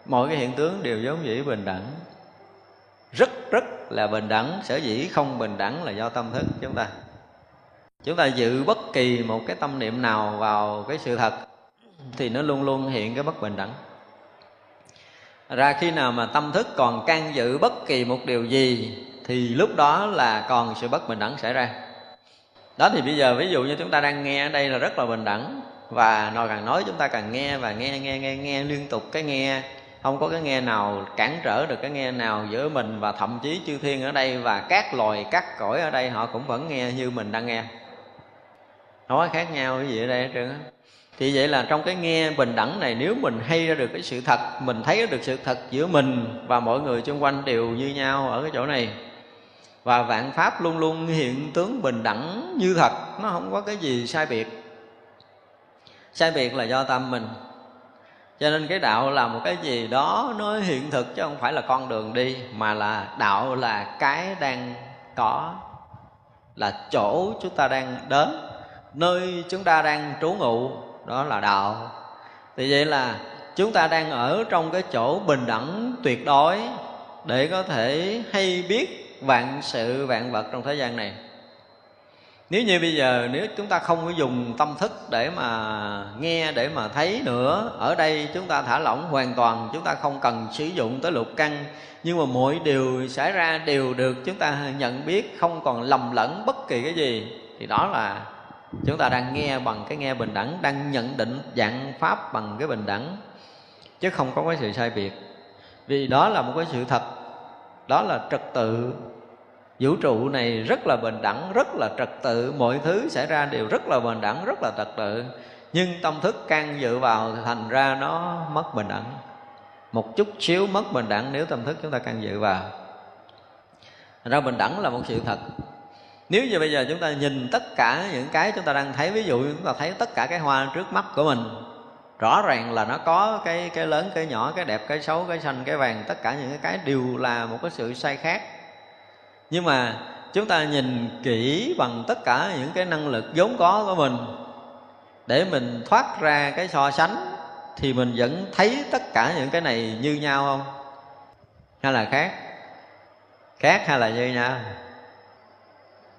Mọi cái hiện tướng đều vốn dĩ bình đẳng rất rất là bình đẳng. Sở dĩ không bình đẳng là do tâm thức chúng ta. Chúng ta dự bất kỳ một cái tâm niệm nào vào cái sự thật thì nó luôn luôn hiện cái bất bình đẳng. Ra khi nào mà tâm thức còn can dự bất kỳ một điều gì thì lúc đó là còn sự bất bình đẳng xảy ra. Đó thì bây giờ ví dụ như chúng ta đang nghe ở đây là rất là bình đẳng và nói càng nói chúng ta càng nghe và nghe nghe nghe nghe liên tục cái nghe không có cái nghe nào cản trở được cái nghe nào giữa mình và thậm chí chư thiên ở đây và các loài, các cõi ở đây họ cũng vẫn nghe như mình đang nghe. Không có khác nhau cái gì ở đây hết trơn á. Thì vậy là trong cái nghe bình đẳng này, nếu mình hay ra được cái sự thật, mình thấy được sự thật giữa mình và mọi người xung quanh đều như nhau ở cái chỗ này, và vạn pháp luôn luôn hiện tướng bình đẳng như thật, nó không có cái gì sai biệt. Sai biệt là do tâm mình cho nên cái đạo là một cái gì đó nó hiện thực chứ không phải là con đường đi, mà là đạo là cái đang có, là chỗ chúng ta đang đến, nơi chúng ta đang trú ngụ, đó là đạo. Thì vậy là chúng ta đang ở trong cái chỗ bình đẳng tuyệt đối để có thể hay biết vạn sự vạn vật trong thế gian này nếu như bây giờ nếu chúng ta không có dùng tâm thức để mà nghe, để mà thấy nữa, ở đây chúng ta thả lỏng hoàn toàn, chúng ta không cần sử dụng tới lục căn. Nhưng mà mọi điều xảy ra đều được chúng ta nhận biết, không còn lầm lẫn bất kỳ cái gì. Thì đó là chúng ta đang nghe bằng cái nghe bình đẳng, đang nhận định dạng pháp bằng cái bình đẳng. Chứ không có cái sự sai biệt. Vì đó là một cái sự thật, đó là trật tự vũ trụ này rất là bình đẳng, rất là trật tự, mọi thứ xảy ra đều rất là bình đẳng, rất là trật tự. Nhưng tâm thức can dự vào thì thành ra nó mất bình đẳng. Một chút xíu mất bình đẳng nếu tâm thức chúng ta can dự vào. Thành ra bình đẳng là một sự thật. Nếu như bây giờ chúng ta nhìn tất cả những cái chúng ta đang thấy, ví dụ chúng ta thấy tất cả cái hoa trước mắt của mình, rõ ràng là nó có cái cái lớn, cái nhỏ, cái đẹp, cái xấu, cái xanh, cái vàng, tất cả những cái đều là một cái sự sai khác nhưng mà chúng ta nhìn kỹ bằng tất cả những cái năng lực vốn có của mình, để mình thoát ra cái so sánh, thì mình vẫn thấy tất cả những cái này như nhau không? Hay là khác? Khác hay là như nhau?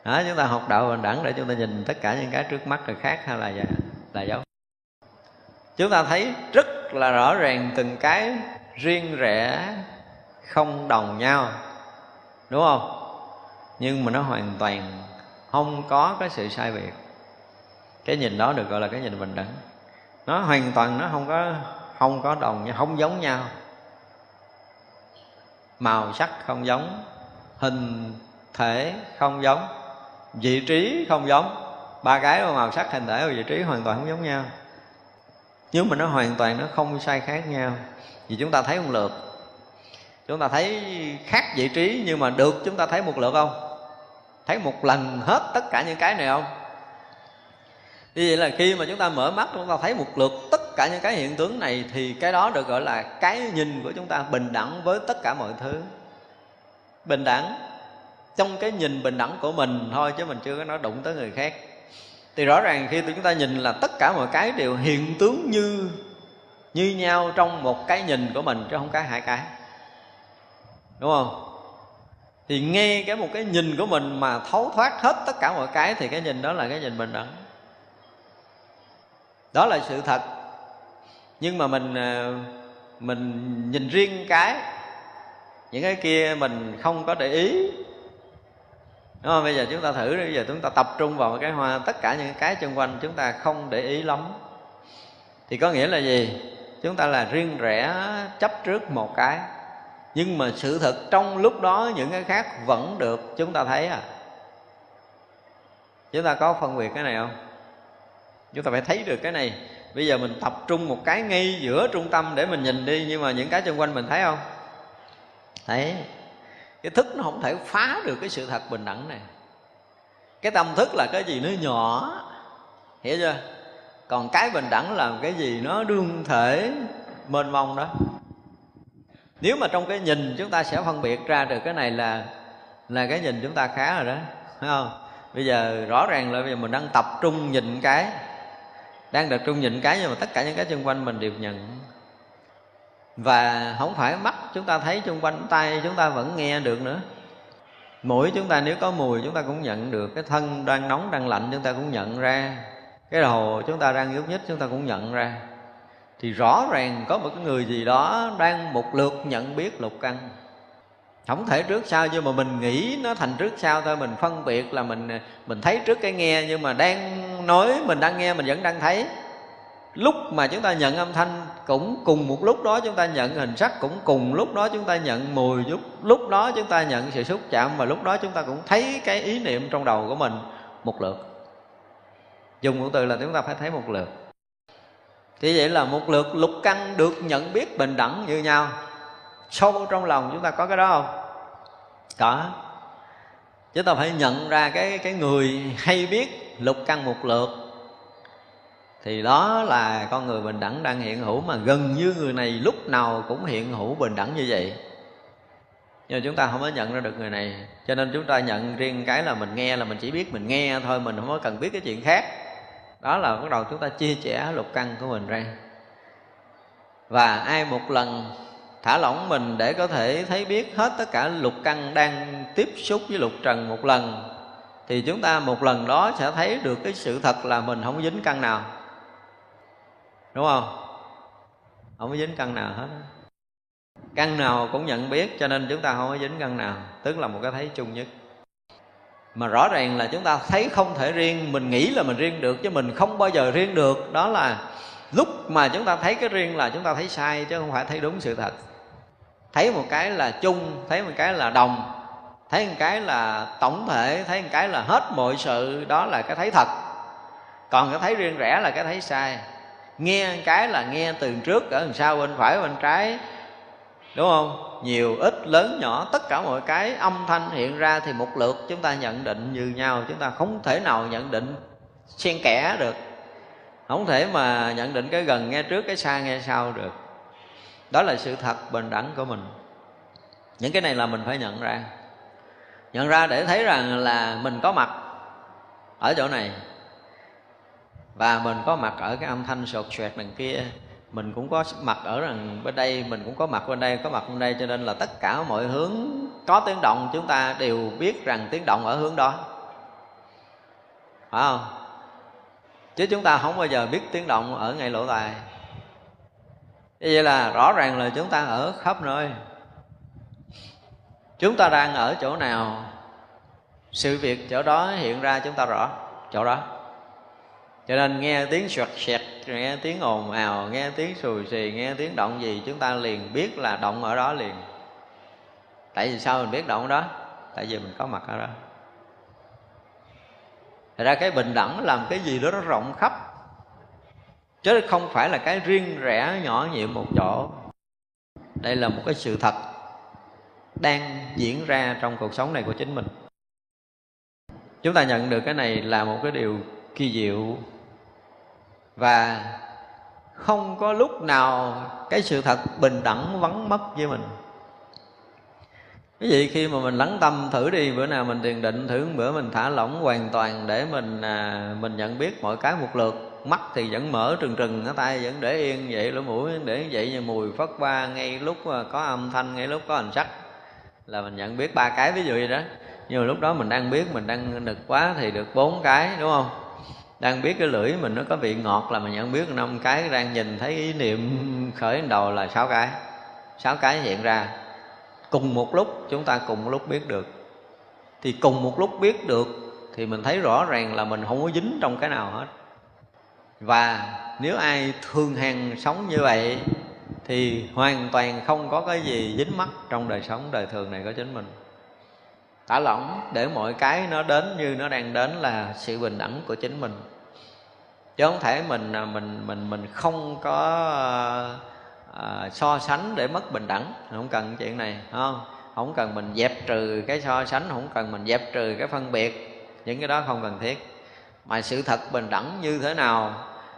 Đó chúng ta học đạo bình đẳng để chúng ta nhìn tất cả những cái trước mắt là khác hay là dạ, là giống? Chúng ta thấy rất là rõ ràng từng cái riêng rẽ không đồng nhau, đúng không? Nhưng mà nó hoàn toàn không có cái sự sai biệt. Cái nhìn đó được gọi là cái nhìn bình đẳng. Nó hoàn toàn nó không có không có đồng nhau, không giống nhau. Màu sắc không giống, hình thể không giống, vị trí không giống. Ba cái màu sắc, hình thể và vị trí hoàn toàn không giống nhau. Nhưng mà nó hoàn toàn nó không sai khác nhau vì chúng ta thấy một lượt. Chúng ta thấy khác vị trí nhưng mà được chúng ta thấy một lượt không? Thấy một lần hết tất cả những cái này không? Như vậy là khi mà chúng ta mở mắt, chúng ta thấy một lượt tất cả những cái hiện tướng này, thì cái đó được gọi là cái nhìn của chúng ta bình đẳng với tất cả mọi thứ. Bình đẳng. Trong cái nhìn bình đẳng của mình thôi, chứ mình chưa có nói đụng tới người khác. Thì rõ ràng khi chúng ta nhìn là tất cả mọi cái đều hiện tướng như như nhau trong một cái nhìn của mình, chứ không có hai cái. Đúng không? Thì nghe cái một cái nhìn của mình mà thấu thoát hết tất cả mọi cái thì cái nhìn đó là cái nhìn bình đẳng. Đó là sự thật. Nhưng mà mình à, mình nhìn riêng cái, những cái kia mình không có để ý. Đúng không? Bây giờ chúng ta thử, bây giờ chúng ta tập trung vào cái hoa, Tất cả những cái xung quanh chúng ta không để ý lắm. Thì có nghĩa là gì? Chúng ta là riêng rẽ chấp trước một cái. Nhưng mà sự thật trong lúc đó những cái khác vẫn được, chúng ta thấy à. Chúng ta có phân biệt cái này không? Chúng ta phải thấy được cái này. Bây giờ mình tập trung một cái ngay giữa trung tâm để mình nhìn đi, Nhưng mà những cái xung quanh mình thấy không? Thấy. Cái thức nó không thể phá được cái sự thật bình đẳng này. Cái tâm thức là cái gì nó nhỏ. Hiểu chưa? Còn cái bình đẳng là cái gì nó đương thể, mênh mông đó nếu mà trong cái nhìn chúng ta sẽ phân biệt ra được cái này là là cái nhìn chúng ta khá rồi đó, phải không? Bây giờ rõ ràng là bây giờ mình đang tập trung nhìn cái, đang tập trung nhìn cái, nhưng mà tất cả những cái xung quanh mình đều nhận. Và không phải mắt chúng ta thấy, xung quanh tay chúng ta vẫn nghe được nữa. Mũi chúng ta nếu có mùi chúng ta cũng nhận được, cái thân đang nóng, đang lạnh chúng ta cũng nhận ra. Cái đầu chúng ta đang nhúc nhích chúng ta cũng nhận ra thì rõ ràng có một cái người gì đó đang một lượt nhận biết lục căn. Không thể trước sau nhưng mà mình nghĩ nó thành trước sau thôi, mình phân biệt là mình mình thấy trước cái nghe nhưng mà đang nói mình đang nghe, mình vẫn đang thấy. Lúc mà chúng ta nhận âm thanh cũng cùng một lúc đó chúng ta nhận hình sắc, cũng cùng lúc đó chúng ta nhận mùi, lúc lúc đó chúng ta nhận sự xúc chạm và lúc đó chúng ta cũng thấy cái ý niệm trong đầu của mình một lượt. Dùng một từ là chúng ta phải thấy một lượt thì vậy là một lượt lục căn được nhận biết bình đẳng như nhau. Sâu trong lòng chúng ta có cái đó không? Có. Chúng ta phải nhận ra cái cái người hay biết lục căn một lượt. Thì đó là con người bình đẳng đang hiện hữu mà gần như người này lúc nào cũng hiện hữu bình đẳng như vậy. Nhưng mà chúng ta không có nhận ra được người này, cho nên chúng ta nhận riêng cái là mình nghe là mình chỉ biết mình nghe thôi, mình không có cần biết cái chuyện khác đó là bắt đầu chúng ta chia sẻ lục căn của mình ra. Và ai một lần thả lỏng mình để có thể thấy biết hết tất cả lục căn đang tiếp xúc với lục trần một lần, thì chúng ta một lần đó sẽ thấy được cái sự thật là mình không dính căn nào. Đúng không? Không có dính căn nào hết. Căn nào cũng nhận biết, cho nên chúng ta không có dính căn nào, tức là một cái thấy chung nhất mà rõ ràng là chúng ta thấy không thể riêng, mình nghĩ là mình riêng được chứ mình không bao giờ riêng được. Đó là lúc mà chúng ta thấy cái riêng là chúng ta thấy sai chứ không phải thấy đúng sự thật. Thấy một cái là chung, thấy một cái là đồng, thấy một cái là tổng thể, thấy một cái là hết mọi sự, đó là cái thấy thật. Còn cái thấy riêng rẽ là cái thấy sai. Nghe cái là nghe từ trước, ở đằng sau bên phải, bên trái, đúng không? Nhiều, ít, lớn, nhỏ, tất cả mọi cái âm thanh hiện ra thì một lượt chúng ta nhận định như nhau. Chúng ta không thể nào nhận định xen kẽ được. Không thể mà nhận định cái gần, nghe trước, cái xa, nghe sau được. Đó là sự thật bình đẳng của mình. Những cái này là mình phải nhận ra. Nhận ra để thấy rằng là mình có mặt ở chỗ này. Và mình có mặt ở cái âm thanh sột soẹt đằng kia mình cũng có mặt ở rằng bên đây, mình cũng có mặt bên đây, có mặt bên đây cho nên là tất cả mọi hướng có tiếng động chúng ta đều biết rằng tiếng động ở hướng đó. Phải không? Chứ chúng ta không bao giờ biết tiếng động ở ngay lỗ tai. Vậy là rõ ràng là chúng ta ở khắp nơi. Chúng ta đang ở chỗ nào? Sự việc chỗ đó hiện ra chúng ta rõ. Chỗ đó cho nên nghe tiếng sọt sẹt, nghe tiếng ồn ào, nghe tiếng sùi xì, nghe tiếng động gì, chúng ta liền biết là động ở đó liền. Tại vì sao mình biết động ở đó? Tại vì mình có mặt ở đó. Thật ra cái bình đẳng làm cái gì đó nó rộng khắp. Chứ không phải là cái riêng rẽ nhỏ nhiệm một chỗ. Đây là một cái sự thật đang diễn ra trong cuộc sống này của chính mình. Chúng ta nhận được cái này là một cái điều kỳ diệu và không có lúc nào cái sự thật bình đẳng vắng mất với mình. Cái gì khi mà mình lắng tâm thử đi bữa nào mình thiền định thử bữa mình thả lỏng hoàn toàn để mình à, mình nhận biết mọi cái một lượt. Mắt thì vẫn mở trừng trừng cái tay vẫn để yên vậy lỗ mũi để vậy như mùi phất ba ngay lúc à, có âm thanh ngay lúc có hình sắc. Là mình nhận biết ba cái ví dụ vậy đó. Nhưng mà lúc đó mình đang biết mình đang nực quá thì được bốn cái đúng không? Đang biết cái lưỡi mình nó có vị ngọt là mình nhận biết năm cái đang nhìn thấy ý niệm khởi đầu là sáu cái. Sáu cái hiện ra. Cùng một lúc, chúng ta cùng một lúc biết được. Thì cùng một lúc biết được thì mình thấy rõ ràng là mình không có dính trong cái nào hết. Và nếu ai thương hàng sống như vậy thì hoàn toàn không có cái gì dính mắc trong đời sống đời thường này của chính mình thả lỏng để mọi cái nó đến như nó đang đến là sự bình đẳng của chính mình. Chứ không thể mình à, mình mình mình không có à, so sánh để mất bình đẳng. Không cần chuyện này không? Không cần mình dẹp trừ cái so sánh không cần mình dẹp trừ cái phân biệt. Những cái đó không cần thiết. Mà sự thật bình đẳng như thế nào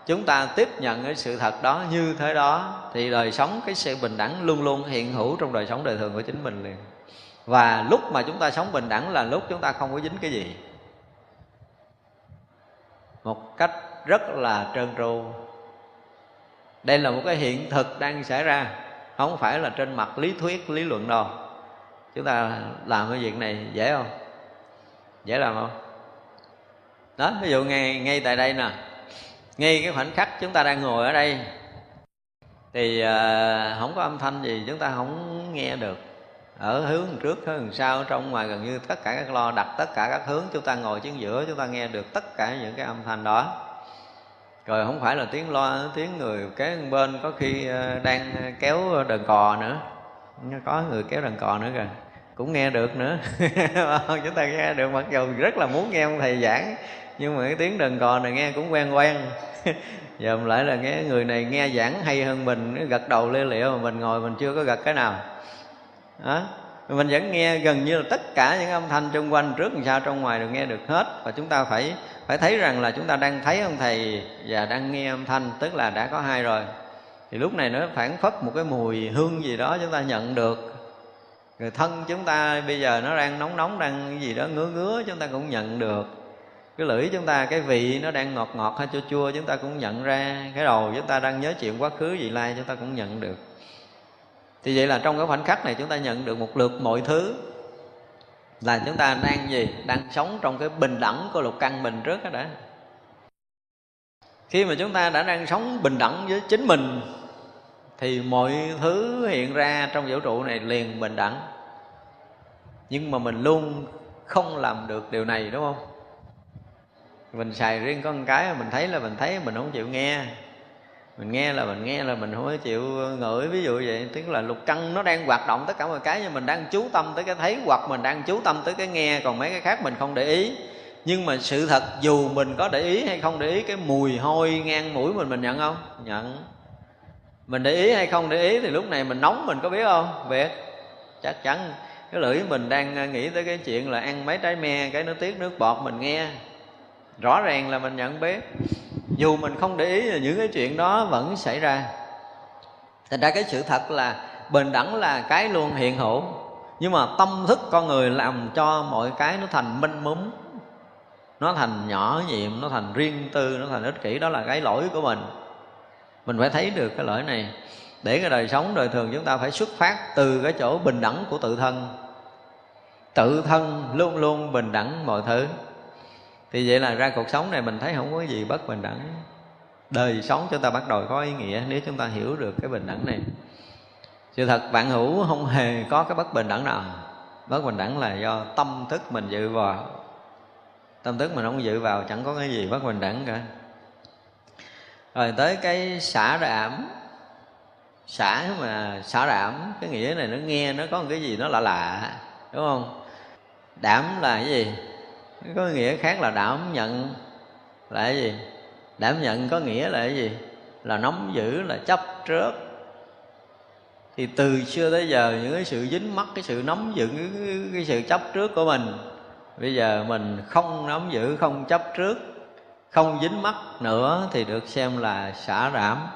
chúng ta tiếp nhận cái sự thật đó như thế đó thì đời sống cái sự bình đẳng luôn luôn hiện hữu trong đời sống đời thường của chính mình liền và lúc mà chúng ta sống bình đẳng là lúc chúng ta không có dính cái gì. Một cách rất là trơn tru. Đây là một cái hiện thực đang xảy ra. Không phải là trên mặt lý thuyết lý luận đâu. Chúng ta làm cái việc này dễ không? Dễ làm không? Đó ví dụ ngay ngay tại đây nè. Ngay cái khoảnh khắc chúng ta đang ngồi ở đây thì uh, không có âm thanh gì chúng ta không nghe được ở hướng trước, hướng sau, trong ngoài gần như tất cả các lo, đặt tất cả các hướng, chúng ta ngồi chính giữa, chúng ta nghe được tất cả những cái âm thanh đó. Rồi không phải là tiếng loa tiếng người kế bên có khi ờ, đang kéo đờn cò nữa. Có người kéo đờn cò nữa kìa. Cũng nghe được nữa. Chúng ta nghe được, mặc dù rất là muốn nghe ông thầy giảng, nhưng mà cái tiếng đờn cò này nghe cũng quen quen. Giờ lại là nghe người này nghe giảng hay hơn mình gật đầu lia liệu mà mình ngồi mình chưa có gật cái nào đó mình vẫn nghe gần như là tất cả những âm thanh xung quanh, trước làm sao trong ngoài được nghe được hết. Và chúng ta phải phải thấy rằng là chúng ta đang thấy ông thầy và đang nghe âm thanh, tức là đã có hai rồi. Thì lúc này nó phản phất một cái mùi hương gì đó chúng ta nhận được. Người thân chúng ta bây giờ nó đang nóng nóng, đang gì đó ngứa ngứa, chúng ta cũng nhận được. Cái lưỡi chúng ta, cái vị nó đang ngọt ngọt hay chua chua, chúng ta cũng nhận ra. Cái đầu chúng ta đang nhớ chuyện quá khứ, vị lai chúng ta cũng nhận được thì vậy là trong cái khoảnh khắc này chúng ta nhận được một lượt mọi thứ. Là chúng ta đang gì? Đang sống trong cái bình đẳng của lục căn mình trước đó đã. Khi mà chúng ta đã đang sống bình đẳng với chính mình, thì mọi thứ hiện ra trong vũ trụ này liền bình đẳng. Nhưng mà mình luôn không làm được điều này, đúng không? Mình xài riêng có một cái, mình thấy là mình thấy, mình không chịu nghe mình nghe là mình nghe là mình không có chịu ngửi, ví dụ vậy, tức là lục căn nó đang hoạt động tất cả mọi cái, nhưng mình đang chú tâm tới cái thấy hoặc mình đang chú tâm tới cái nghe, còn mấy cái khác mình không để ý. Nhưng mà sự thật, dù mình có để ý hay không để ý, cái mùi hôi ngang mũi mình mình nhận không? Nhận. Mình để ý hay không để ý thì lúc này mình nóng, mình có biết không? Biết. Chắc chắn. Cái lưỡi mình đang à, nghĩ tới cái chuyện là ăn mấy trái me, cái nó tiết nước bọt mình nghe. Rõ ràng là mình nhận biết dù mình không để ý là những cái chuyện đó vẫn xảy ra. Thành ra cái sự thật là bình đẳng là cái luôn hiện hữu. Nhưng mà tâm thức con người làm cho mọi cái nó thành minh múng. Nó thành nhỏ nhiệm, nó thành riêng tư, nó thành ích kỷ. Đó là cái lỗi của mình. Mình phải thấy được cái lỗi này. Để cái đời sống đời thường chúng ta phải xuất phát từ cái chỗ bình đẳng của tự thân. Tự thân luôn luôn bình đẳng mọi thứ thì vậy là ra cuộc sống này mình thấy không có gì bất bình đẳng. Đời sống chúng ta bắt đầu có ý nghĩa nếu chúng ta hiểu được cái bình đẳng này. Sự thật, bạn hữu không hề có cái bất bình đẳng nào. Bất bình đẳng là do tâm thức mình dự vào. Tâm thức mình không dự vào, chẳng có cái gì bất bình đẳng cả. Rồi tới cái xả đảm xả mà xả đảm cái nghĩa này nó nghe, nó có một cái gì nó lạ lạ, đúng không? Đảm là cái gì? Có nghĩa khác là đảm nhận là cái gì? Đảm nhận có nghĩa là cái gì? Là nắm giữ là chấp trước. Thì từ xưa tới giờ những cái sự dính mắc cái sự nắm giữ cái, cái sự chấp trước của mình bây giờ mình không nắm giữ không chấp trước không dính mắc nữa thì được xem là xả đảm.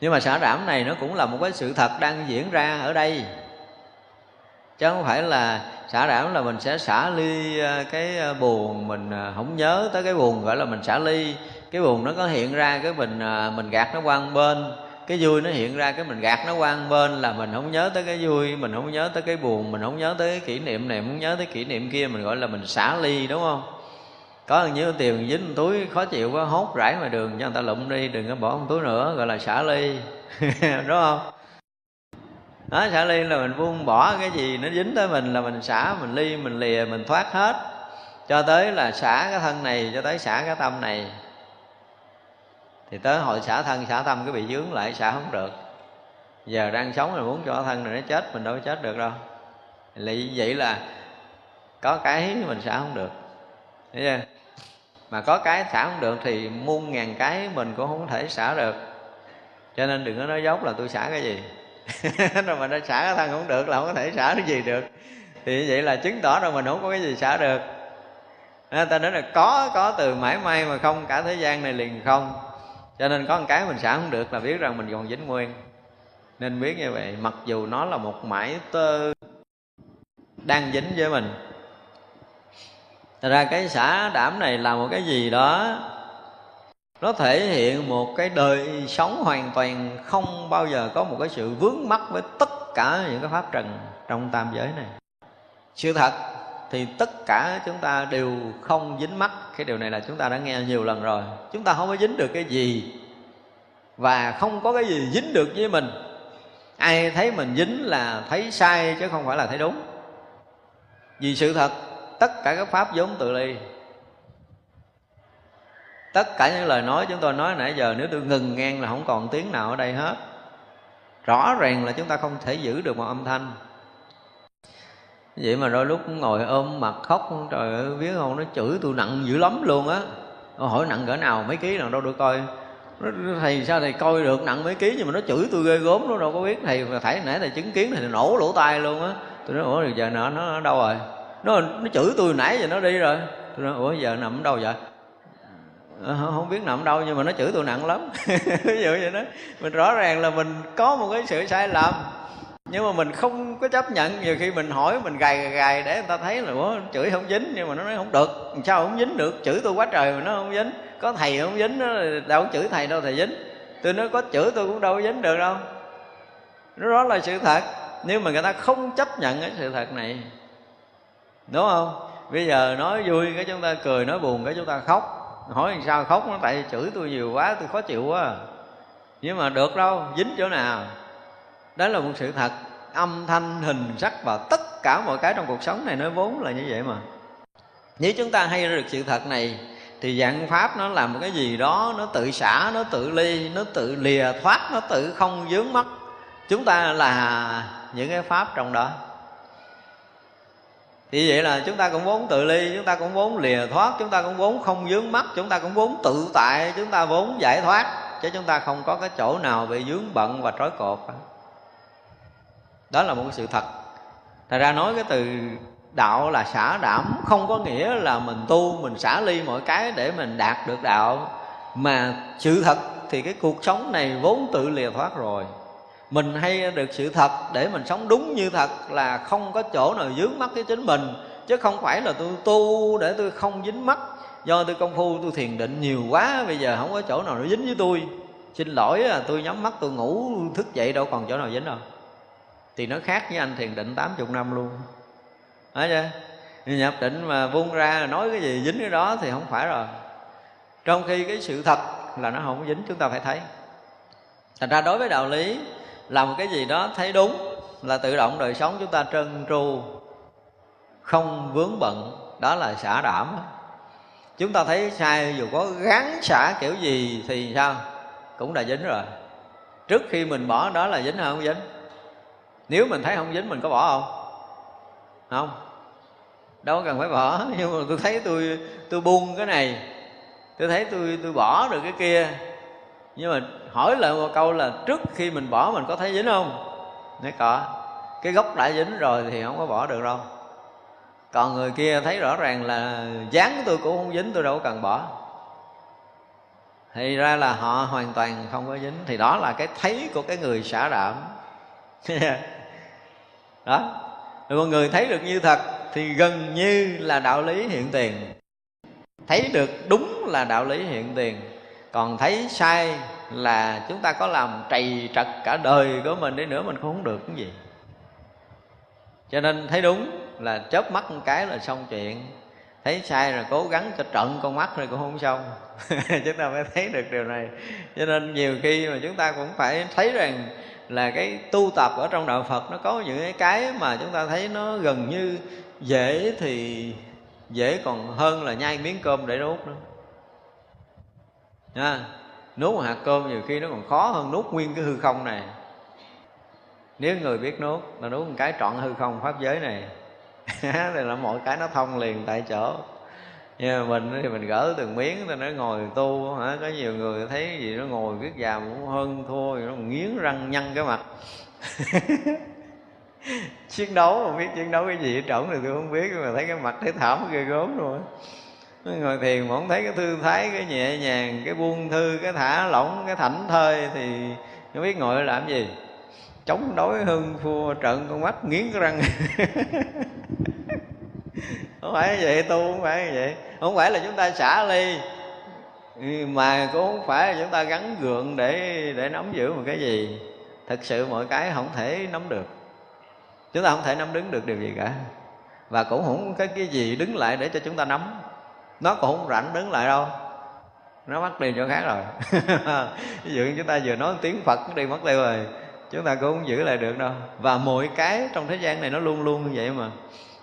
Nhưng mà xả đảm này nó cũng là một cái sự thật đang diễn ra ở đây chứ không phải là xả đảm là mình sẽ xả ly ờ, cái ờ, buồn mình ờ, không nhớ tới cái buồn, gọi là mình xả ly. Cái buồn nó có hiện ra cái mình mình gạt nó qua bên. Cái vui nó hiện ra cái mình gạt nó qua bên là mình không nhớ tới cái vui, mình không nhớ tới cái buồn, mình không nhớ tới cái kỷ niệm này, không nhớ tới kỷ niệm kia, mình gọi là mình xả ly, đúng không? Có nhiêu tiền dính túi khó chịu quá, hốt rải ngoài đường, cho người ta lụm đi, đừng có bỏ một túi nữa, gọi là xả ly. Đúng không? Đó xả ly là mình buông bỏ cái gì nó dính tới mình là mình xả, mình ly, mình lìa, mình thoát hết. Cho tới là xả cái thân này, cho tới xả cái tâm này. Thì tới hội xả thân, xả tâm cái bị dướng lại, xả không được. Giờ đang sống là muốn cho thân này nó chết, mình đâu có chết được đâu. Lì vậy là có cái mình xả không được. Thấy chưa? Mà có cái xả không được thì muôn ngàn cái mình cũng không thể xả được. Cho nên đừng có nói dốc là tôi xả cái gì. rồi mà nó xả cái thân không được là không có thể xả cái gì được. Thì vậy là chứng tỏ rồi mình không có cái gì xả được. Nên ta nói là có có từ mãi may mà không, cả thế gian này liền không. Cho nên có một cái mình xả không được là biết rằng mình còn dính nguyên. Nên biết như vậy, mặc dù nó là một mãi tơ đang dính với mình. Thật ra cái xả đảm này là một cái gì đó nó thể hiện một cái đời sống hoàn toàn không bao giờ có một cái sự vướng mắc với tất cả những cái pháp trần trong tam giới này. Sự thật thì tất cả chúng ta đều không dính mắc. Cái điều này là chúng ta đã nghe nhiều lần rồi. Chúng ta không có dính được cái gì và không có cái gì dính được với mình. Ai thấy mình dính là thấy sai chứ không phải là thấy đúng. Vì sự thật, tất cả các pháp vốn tự ly tất cả những lời nói chúng tôi nói nãy giờ, nếu tôi ngừng ngang là không còn tiếng nào ở đây hết. Rõ ràng là chúng ta không thể giữ được một âm thanh. Vậy mà đôi lúc ngồi ôm mặt khóc, trời ơi, biết không, nó chửi tôi nặng dữ lắm luôn á. Hỏi nặng cỡ nào, mấy ký nào đâu được coi. Thầy sao thầy coi được nặng mấy ký nhưng mà nó chửi tôi ghê gốm nó đâu có biết thầy thảy nãy thầy chứng kiến thầy nổ lỗ tai luôn á. Tôi nói, ủa, giờ nó nó đâu rồi? Nó nó chửi tôi nãy giờ nó đi rồi. Tôi nói, ủa, giờ nằm ở đâu vậy? Ờ, không biết nằm đâu nhưng mà nó chửi tôi nặng lắm. Ví dụ vậy đó. Mình rõ ràng là mình có một cái sự sai lầm nhưng mà mình không có chấp nhận. Nhiều khi mình hỏi mình gài gài, gài để người ta thấy là Ủa, chửi không dính. Nhưng mà nó nói không được. Sao không dính được? Chửi tôi quá trời mà nó không dính. Có thầy không dính nó đâu chửi thầy đâu thầy dính. Tôi nói có chửi tôi cũng đâu dính được đâu. Nó đó là sự thật. Nhưng mà người ta không chấp nhận cái sự thật này đúng không? Bây giờ nói vui cái chúng ta cười nói buồn cái chúng ta khóc hỏi làm sao khóc nó, tại chửi tôi nhiều quá, tôi khó chịu quá. Nhưng mà được đâu, dính chỗ nào. Đó là một sự thật. Âm thanh, hình sắc và tất cả mọi cái trong cuộc sống này nó vốn là như vậy mà. Nếu chúng ta hay được sự thật này, thì dạng pháp nó làm một cái gì đó, nó tự xả, nó tự ly, nó tự lìa thoát, nó tự không dướng mắt. Chúng ta là những cái pháp trong đó thì vậy là chúng ta cũng vốn tự ly, chúng ta cũng vốn lìa thoát, chúng ta cũng vốn không dướng mắt, chúng ta cũng vốn tự tại, chúng ta vốn giải thoát, chứ chúng ta không có cái chỗ nào bị dướng bận và trói cột đó là một sự thật. Thật ra nói cái từ đạo là xả đảm, không có nghĩa là mình tu, mình xả ly mọi cái để mình đạt được đạo. Mà sự thật thì cái cuộc sống này vốn tự lìa thoát rồi mình hay được sự thật để mình sống đúng như thật là không có chỗ nào dướng mắt với chính mình, chứ không phải là tôi tu để tôi không dính mắt. Do tôi công phu, tôi thiền định nhiều quá, bây giờ không có chỗ nào nó dính với tôi. Xin lỗi là tôi nhắm mắt, tôi ngủ, thức dậy đâu còn chỗ nào dính đâu. Thì nó khác với anh thiền định 80 năm luôn. Nói chưa? Nhập định mà buông ra nói cái gì dính cái đó thì không phải rồi. Trong khi cái sự thật là nó không dính, chúng ta phải thấy. Thành ra đối với đạo lý làm một cái gì đó thấy đúng là tự động đời sống chúng ta trơn tru, không vướng bận, đó là xả đảm. Chúng ta thấy sai, dù có gắn xả kiểu gì thì sao? Cũng đã dính rồi. Trước khi mình bỏ, đó là dính hay không dính? Nếu mình thấy không dính, mình có bỏ không? Không. Đâu cần phải bỏ, nhưng mà tôi thấy tôi tôi buông cái này. Tôi thấy tôi tôi bỏ được cái kia. Nhưng mà hỏi lại một câu là trước khi mình bỏ mình có thấy dính không? Nói, có. Cái gốc đã dính rồi thì không có bỏ được đâu. Còn người kia thấy rõ ràng là dán tôi cũng không dính, tôi đâu có cần bỏ. Thì ra là họ hoàn toàn không có dính. Thì đó là cái thấy của cái người xả đảm đó. Rồi mọi người thấy được như thật thì gần như là đạo lý hiện tiền. Thấy được đúng là đạo lý hiện tiền. Còn thấy sai là chúng ta có làm trầy trật cả đời của mình đi nữa, mình cũng không được cái gì. Cho nên thấy đúng là chớp mắt một cái là xong chuyện. Thấy sai rồi cố gắng cho trận con mắt rồi cũng không xong. Chúng ta mới thấy được điều này. Cho nên nhiều khi mà chúng ta cũng phải thấy rằng là cái tu tập ở trong đạo Phật nó có những cái mà chúng ta thấy nó gần như dễ thì dễ còn hơn là nhai miếng cơm để nuốt nữa. Nha nuốt một hạt cơm nhiều khi nó còn khó hơn nuốt nguyên cái hư không này. Nếu người biết nuốt là nuốt một cái trọn hư không pháp giới này. Thì là mọi cái nó thông liền tại chỗ. Nhưng mà mình thì mình gỡ từng miếng ta nó ngồi tu hả? Có nhiều người thấy gì nó ngồi viết già cũng hơn thua nó nghiến răng nhăn cái mặt. Chiến đấu, không biết chiến đấu cái gì ở trỏng thì tôi không biết, nhưng mà thấy cái mặt thấy thảm ghê gớm luôn ngồi thiền mà không thấy cái thư thái, cái nhẹ nhàng, cái buông thư, cái thả lỏng, cái thảnh thơi thì không biết ngồi làm gì. Chống đối hưng phua trận con mắt nghiến cái răng. Không phải vậy, tu không phải vậy. Không phải là chúng ta xả ly, mà cũng không phải là chúng ta gắn gượng để để nắm giữ một cái gì. Thực sự mọi cái không thể nắm được. Chúng ta không thể nắm đứng được điều gì cả. Và cũng không có cái gì đứng lại để cho chúng ta nắm nó cũng không rảnh đứng lại đâu. Nó mất đi chỗ khác rồi. Ví dụ chúng ta vừa nói tiếng phật nó đi mất tiêu rồi. Chúng ta cũng không giữ lại được đâu. Và mỗi cái trong thế gian này nó luôn luôn như vậy mà.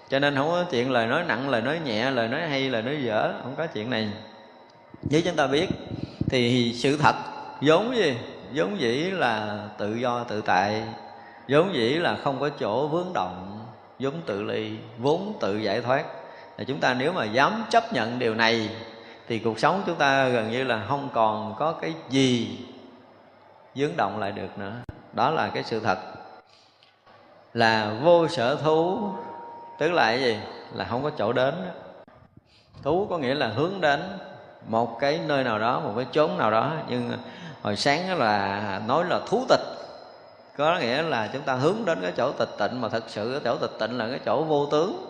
Cho nên không có chuyện lời nói nặng, lời nói nhẹ, lời nói hay, lời nói dở. Không có chuyện này. Nếu chúng ta biết, thì sự thật vốn gì? Vốn dĩ là tự do tự tại. Vốn dĩ là không có chỗ vướng động, vốn tự ly, vốn tự giải thoát là chúng ta nếu mà dám chấp nhận điều này, thì cuộc sống chúng ta gần như là không còn có cái gì dướng động lại được nữa. Đó là cái sự thật. Là vô sở thú, tức là cái gì? Là không có chỗ đến. Thú có nghĩa là hướng đến một cái nơi nào đó, một cái chốn nào đó. Nhưng hồi sáng là nói là thú tịch. Có nghĩa là chúng ta hướng đến cái chỗ tịch tịnh, mà thật sự cái chỗ tịch tịnh là cái chỗ vô tướng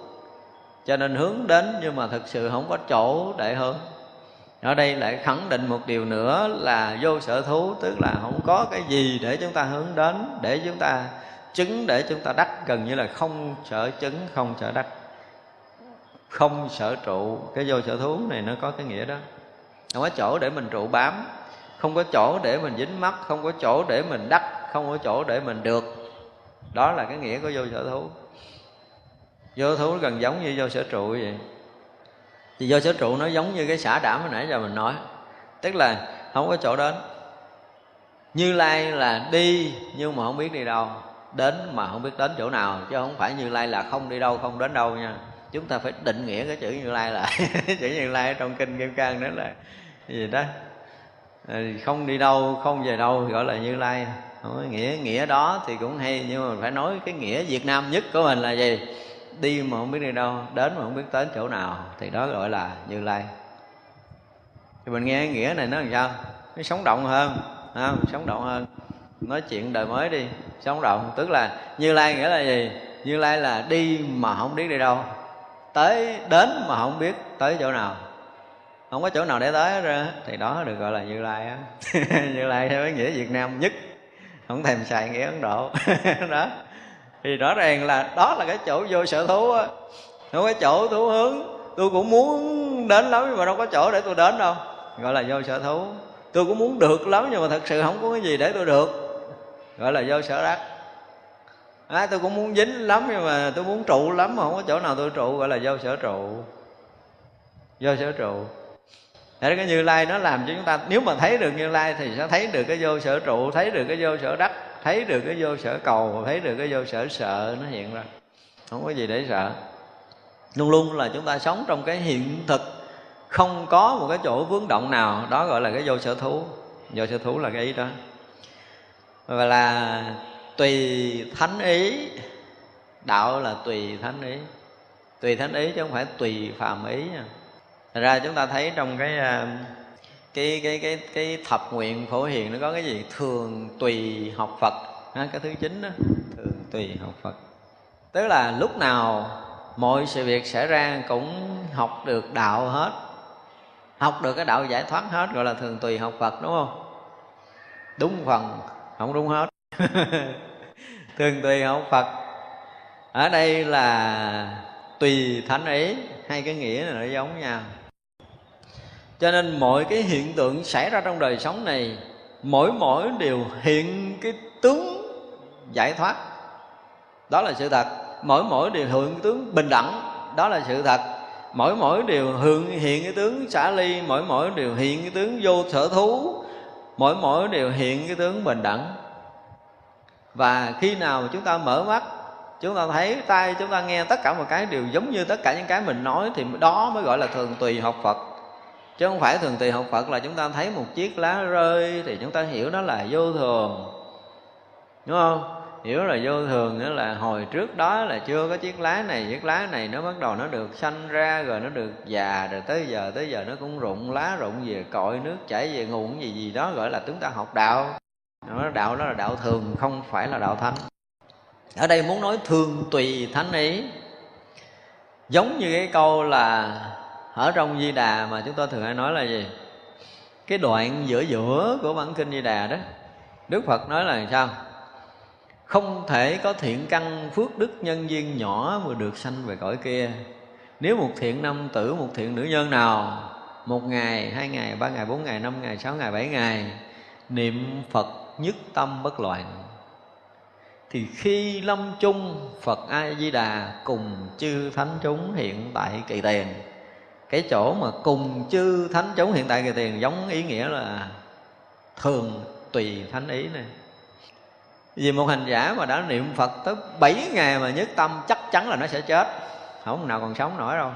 cho nên hướng đến nhưng mà thực sự không có chỗ để hướng. Ở đây lại khẳng định một điều nữa là vô sở thú, tức là không có cái gì để chúng ta hướng đến, để chúng ta chứng, để chúng ta đắc. Gần như là không sở chứng, không sở đắc. Không sở trụ. Cái vô sở thú này nó có cái nghĩa đó. Không có chỗ để mình trụ bám. Không có chỗ để mình dính mắt không có chỗ để mình đắc. Không có chỗ để mình được. Đó là cái nghĩa của vô sở thú vô thú gần giống như vô sở trụ vậy. Thì vô sở trụ nó giống như cái xả đảm hồi nãy giờ mình nói. Tức là không có chỗ đến. Như lai là đi nhưng mà không biết đi đâu. Đến mà không biết đến chỗ nào chứ không phải như lai là không đi đâu không đến đâu nha. Chúng ta phải định nghĩa cái chữ như lai lại chữ như lai trong kinh kim cang đó là gì đó. Ờ, không đi đâu không về đâu gọi là như lai. Không, nghĩa nghĩa đó thì cũng hay nhưng mà phải nói cái nghĩa việt nam nhất của mình là gì? Đi mà không biết đi đâu, đến mà không biết tới chỗ nào, thì đó gọi là như lai. Thì mình nghe nghĩa này nó làm sao? Nó sống động hơn không? sống động hơn. Nói chuyện đời mới đi, sống động. Tức là như lai nghĩa là gì? Như lai là đi mà không biết đi đâu. Tới, đến mà không biết tới chỗ nào. Không có chỗ nào để tới ra thì đó được gọi là như lai á. Như lai theo cái nghĩa việt nam nhất. Không thèm xài nghĩa ấn độ. Đó thì rõ ràng là đó là cái chỗ vô sở thú á. Không có chỗ thú hướng. Tôi cũng muốn đến lắm nhưng mà đâu có chỗ để tôi đến đâu. Gọi là vô sở thú. Tôi cũng muốn được lắm nhưng mà thật sự không có cái gì để tôi được. Gọi là vô sở đắc. À, tôi cũng muốn dính lắm nhưng mà tôi muốn trụ lắm mà không có chỗ nào tôi trụ. Gọi là vô sở trụ. Vô sở trụ. Để cái Như Lai nó làm cho chúng ta Nếu mà thấy được Như Lai thì sẽ thấy được cái vô sở trụ Thấy được cái vô sở đắc. Thấy được cái vô sở cầu, Thấy được cái vô sở sợ nó hiện ra. Không có gì để sợ. Luôn luôn là chúng ta sống trong cái hiện thực, không có một cái chỗ vướng động nào. Đó gọi là cái vô sở thú. Vô sở thú là cái ý đó. Và là tùy thánh ý. Đạo là tùy thánh ý. Tùy thánh ý chứ không phải tùy phàm ý nha. Thật ra chúng ta thấy trong cái um, cái cái cái cái thập nguyện phổ hiền nó có cái gì? Thường tùy học Phật. Ha, cái thứ chín đó. Thường tùy học Phật. Tức là lúc nào mọi sự việc xảy ra cũng học được đạo hết. Học được cái đạo giải thoát hết gọi là thường tùy học Phật đúng không? Đúng phần không đúng hết. Thường tùy học Phật. Ở đây là tùy thánh ý. Hai cái nghĩa này nó giống nhau cho nên mọi cái hiện tượng xảy ra trong đời sống này, mỗi mỗi đều hiện cái tướng giải thoát. Đó là sự thật. Mỗi mỗi đều hiện cái tướng bình đẳng. Đó là sự thật. Mỗi mỗi đều hiện hiện cái tướng xả ly. Mỗi mỗi đều hiện cái tướng vô sở thú. Mỗi mỗi đều hiện cái tướng bình đẳng. Và khi nào chúng ta mở mắt, chúng ta thấy tay chúng ta nghe tất cả một cái đều giống như tất cả những cái mình nói, thì đó mới gọi là thường tùy học phật chứ không phải thường tùy học phật là chúng ta thấy một chiếc lá rơi thì chúng ta hiểu nó là vô thường. Đúng không? Hiểu là vô thường nữa là hồi trước đó là chưa có chiếc lá này, chiếc lá này nó bắt đầu nó được sanh ra rồi nó được già rồi tới giờ tới giờ nó cũng rụng lá, rụng về cội nước, chảy về nguồn gì gì đó gọi là chúng ta học đạo. Nó đạo đó là đạo thường, không phải là đạo thánh. Ở đây muốn nói thương tùy thánh ý. Giống như cái câu là ở trong di đà mà chúng tôi thường hay nói là gì? Cái đoạn giữa giữa của bản kinh di đà đó, đức phật nói là sao? Không thể có thiện căn phước đức nhân duyên nhỏ mà được sanh về cõi kia. Nếu một thiện nam tử, một thiện nữ nhân nào, một ngày, hai ngày, ba ngày, bốn ngày, năm ngày, sáu ngày, bảy ngày, niệm phật nhất tâm bất loạn, thì khi lâm chung phật a di đà cùng chư thánh chúng hiện tại kỳ tiền cái chỗ mà cùng chư thánh chúng hiện tại kỳ tiền giống ý nghĩa là thường tùy thánh ý này vì một hành giả mà đã niệm phật tới 7 ngày mà nhất tâm, chắc chắn là nó sẽ chết. Không nào còn sống nổi đâu.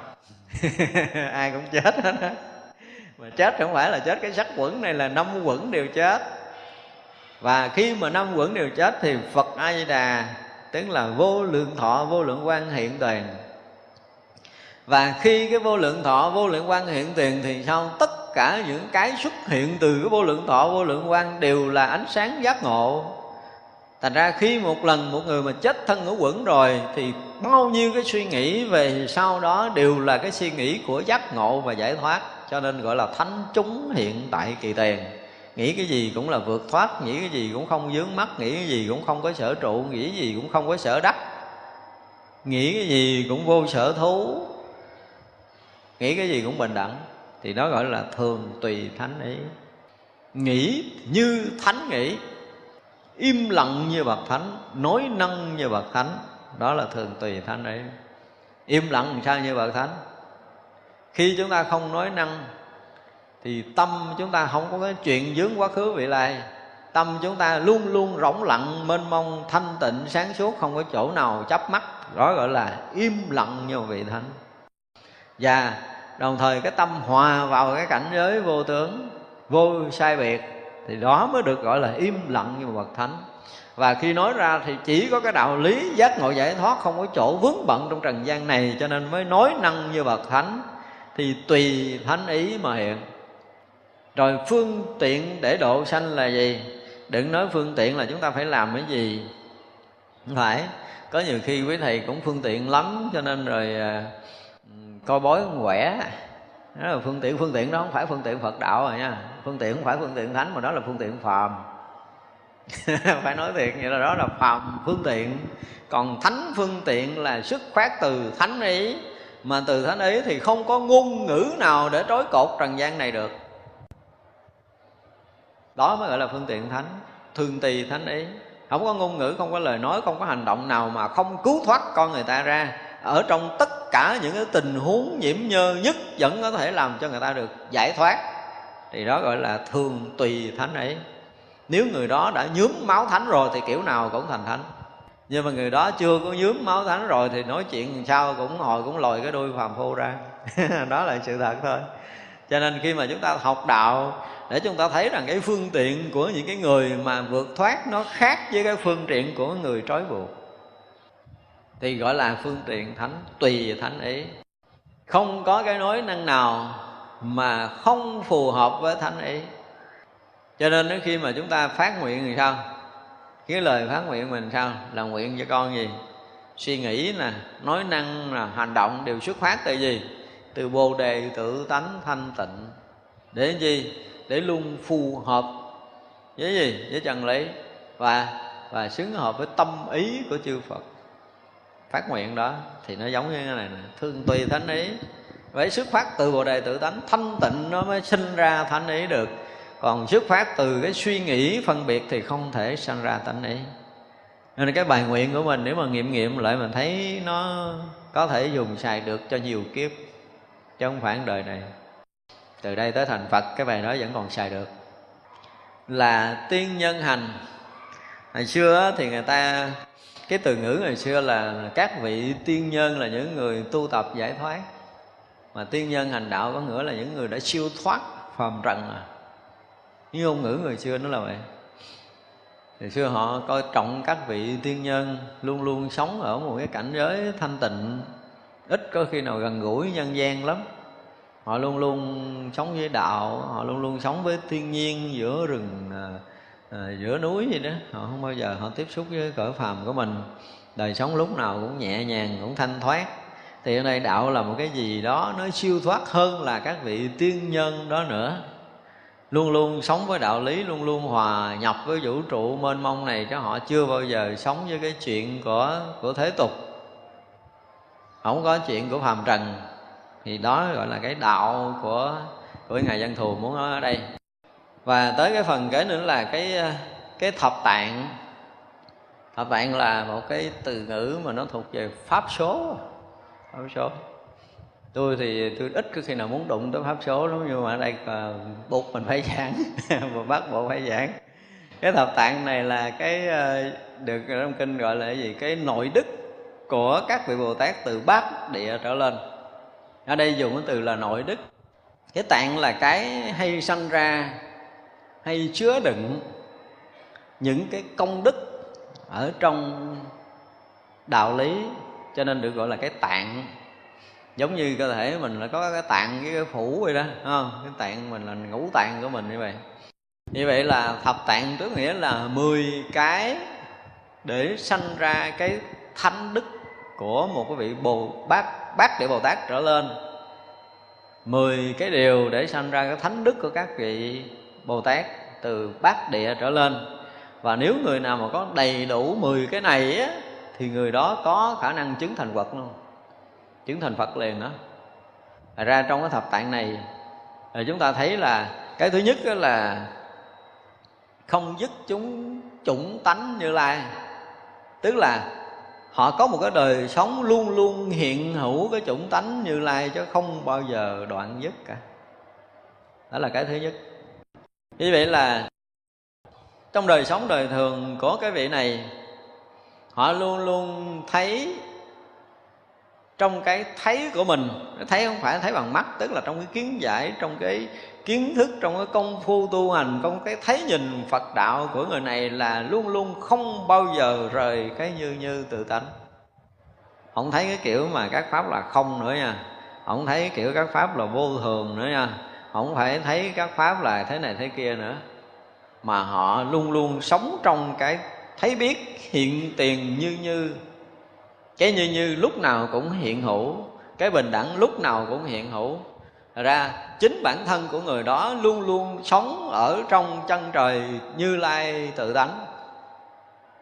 Ai cũng chết hết á. Mà chết không phải là chết cái sắc quẩn này, là năm quẩn đều chết. Và khi mà năm quẩn đều chết thì phật a di đà, tức là vô lượng thọ, vô lượng quan hiện tiền và khi cái vô lượng thọ, vô lượng quan hiện tiền thì sao? Tất cả những cái xuất hiện từ cái vô lượng thọ, vô lượng quan đều là ánh sáng giác ngộ. Thành ra khi một lần một người mà chết thân ngũ quẩn rồi thì bao nhiêu cái suy nghĩ về sau đó đều là cái suy nghĩ của giác ngộ và giải thoát. Cho nên gọi là thánh chúng hiện tại kỳ tiền. Nghĩ cái gì cũng là vượt thoát, nghĩ cái gì cũng không dướng mắt nghĩ cái gì cũng không có sở trụ, nghĩ cái gì cũng không có sở đắc. Nghĩ cái gì cũng vô sở thú nghĩ cái gì cũng bình đẳng. Thì đó gọi là thường tùy thánh ý. Nghĩ như thánh nghĩ. Im lặng như bậc thánh nói năng như bậc thánh. Đó là thường tùy thánh ấy im lặng làm sao như bậc thánh? Khi chúng ta không nói năng thì tâm chúng ta không có cái chuyện dướng quá khứ vị lai. Tâm chúng ta luôn luôn rỗng lặng, mênh mông, thanh tịnh, sáng suốt, không có chỗ nào chấp mắt. Đó gọi là im lặng như vị thánh. Và đồng thời cái tâm hòa vào cái cảnh giới vô tướng, vô sai biệt, thì đó mới được gọi là im lặng như một bậc thánh. Và khi nói ra thì chỉ có cái đạo lý giác ngộ giải thoát không có chỗ vướng bận trong trần gian này, cho nên mới nói năng như bậc thánh, thì tùy thánh ý mà hiện. Rồi phương tiện để độ sanh là gì? Đừng nói phương tiện là chúng ta phải làm cái gì? Không phải, có nhiều khi quý thầy cũng phương tiện lắm, cho nên rồi à, coi bói quẻ đó là phương tiện phương tiện đó không phải phương tiện phật đạo rồi nha. Phương tiện không phải phương tiện thánh, mà đó là phương tiện phàm. Phải nói thiệt vậy là đó là phàm phương tiện. Còn thánh phương tiện là xuất phát từ thánh ý. Mà từ thánh ý thì không có ngôn ngữ nào để trói cột trần gian này được. Đó mới gọi là phương tiện thánh. Thường tỳ thánh ý. Không có ngôn ngữ, không có lời nói, không có hành động nào mà không cứu thoát con người ta ra. Ở trong tất cả những cái tình huống nhiễm nhơ nhất vẫn có thể làm cho người ta được giải thoát. Thì đó gọi là thường tùy thánh ấy. Nếu người đó đã nhuốm máu thánh rồi thì kiểu nào cũng thành thánh. Nhưng mà người đó chưa có nhướm máu thánh rồi thì nói chuyện sao cũng hồi cũng lòi cái đuôi phàm phu ra. Đó là sự thật thôi. Cho nên khi mà chúng ta học đạo, để chúng ta thấy rằng cái phương tiện của những cái người mà vượt thoát nó khác với cái phương tiện của người trói buộc thì gọi là phương tiện thánh, tùy thánh ý. Không có cái nói năng nào mà không phù hợp với thánh ý. Cho nên khi mà chúng ta phát nguyện thì sao? Cái lời phát nguyện mình sao? Là nguyện cho con gì? Suy nghĩ nè, nói năng là hành động đều xuất phát từ gì? Từ bồ đề tự tánh thanh tịnh. Để gì? Để luôn phù hợp với gì? Với chân lý. Và và xứng hợp với tâm ý của chư Phật phát nguyện đó, thì nó giống như cái này nè, thương tùy thánh ý. Vậy xuất phát từ bồ đề tự tánh, thanh tịnh nó mới sinh ra thánh ý được. Còn xuất phát từ cái suy nghĩ phân biệt thì không thể sanh ra tánh ý. Nên cái bài nguyện của mình, nếu mà nghiệm nghiệm lại mình thấy nó có thể dùng xài được cho nhiều kiếp, chứ không phải đời này. Từ đây tới thành phật, cái bài đó vẫn còn xài được. Là tiên nhân hành. Hồi xưa thì người ta cái từ ngữ ngày xưa là các vị tiên nhân là những người tu tập giải thoát. Mà tiên nhân hành đạo có nghĩa là những người đã siêu thoát phàm trần à như ngôn ngữ người xưa nó là vậy. Thì xưa họ coi trọng các vị tiên nhân, luôn luôn sống ở một cái cảnh giới thanh tịnh. Ít có khi nào gần gũi, nhân gian lắm. Họ luôn luôn sống với đạo, họ luôn luôn sống với thiên nhiên giữa rừng à, à, giữa núi gì đó họ không bao giờ họ tiếp xúc với cõi phàm của mình. Đời sống lúc nào cũng nhẹ nhàng cũng thanh thoát. Thì ở đây đạo là một cái gì đó nó siêu thoát hơn là các vị tiên nhân đó nữa. Luôn luôn sống với đạo lý luôn luôn hòa nhập với vũ trụ mênh mông này cho họ chưa bao giờ sống với cái chuyện của của thế tục. Không có chuyện của phàm trần. Thì đó gọi là cái đạo của của ngài dân thù muốn nói ở đây và tới cái phần kế nữa là cái ờ, cái thập tạng. Thập tạng là một cái từ ngữ mà nó thuộc về pháp số. Pháp số. Tôi thì tôi ít có khi nào muốn đụng tới pháp số lắm, nhưng mà ở đây ờ, buộc mình phải giảng. Và bắt buộc phải giảng. Cái thập tạng này là cái ờ, được trong kinh gọi là cái gì? Cái nội đức của các vị bồ tát từ bát địa trở lên. Ở đây dùng cái từ là nội đức. Cái tạng là cái hay sanh ra hay chứa đựng những cái công đức ở trong đạo lý, cho nên được gọi là cái tạng. Giống như cơ thể mình là có cái tạng với cái phủ vậy đó không? Cái tạng mình là ngũ tạng của mình như vậy. Như vậy là thập tạng tức nghĩa là 10 cái để sanh ra cái thánh đức của một cái vị bồ bát bát địa bồ tát trở lên. 10 cái điều để sanh ra cái thánh đức của các vị bồ tát từ bát địa trở lên. Và nếu người nào mà có đầy đủ 10 cái này á, thì người đó có khả năng chứng thành Phật luôn. Chứng thành Phật liền đó. Rồi ra trong cái thập tạng này rồi chúng ta thấy là cái thứ nhất đó là không dứt chúng chủng tánh như lai. Tức là họ có một cái đời sống luôn luôn hiện hữu cái chủng tánh như lai chứ không bao giờ đoạn dứt cả. Đó là cái thứ nhất như vậy là trong đời sống đời thường của cái vị này, họ luôn luôn thấy trong cái thấy của mình. Thấy không phải thấy bằng mắt, tức là trong cái kiến giải, trong cái kiến thức, trong cái công phu tu hành, trong cái thấy nhìn phật đạo của người này là luôn luôn không bao giờ rời cái như như tự tánh. Không thấy cái kiểu mà các pháp là không nữa nha. Không thấy cái kiểu các pháp là vô thường nữa nha không phải thấy các pháp là thế này thế kia nữa. Mà họ luôn luôn sống trong cái thấy biết hiện tiền như như. Cái như như lúc nào cũng hiện hữu, cái bình đẳng lúc nào cũng hiện hữu. Thật ra, chính bản thân của người đó luôn luôn sống ở trong chân trời như lai tự tánh.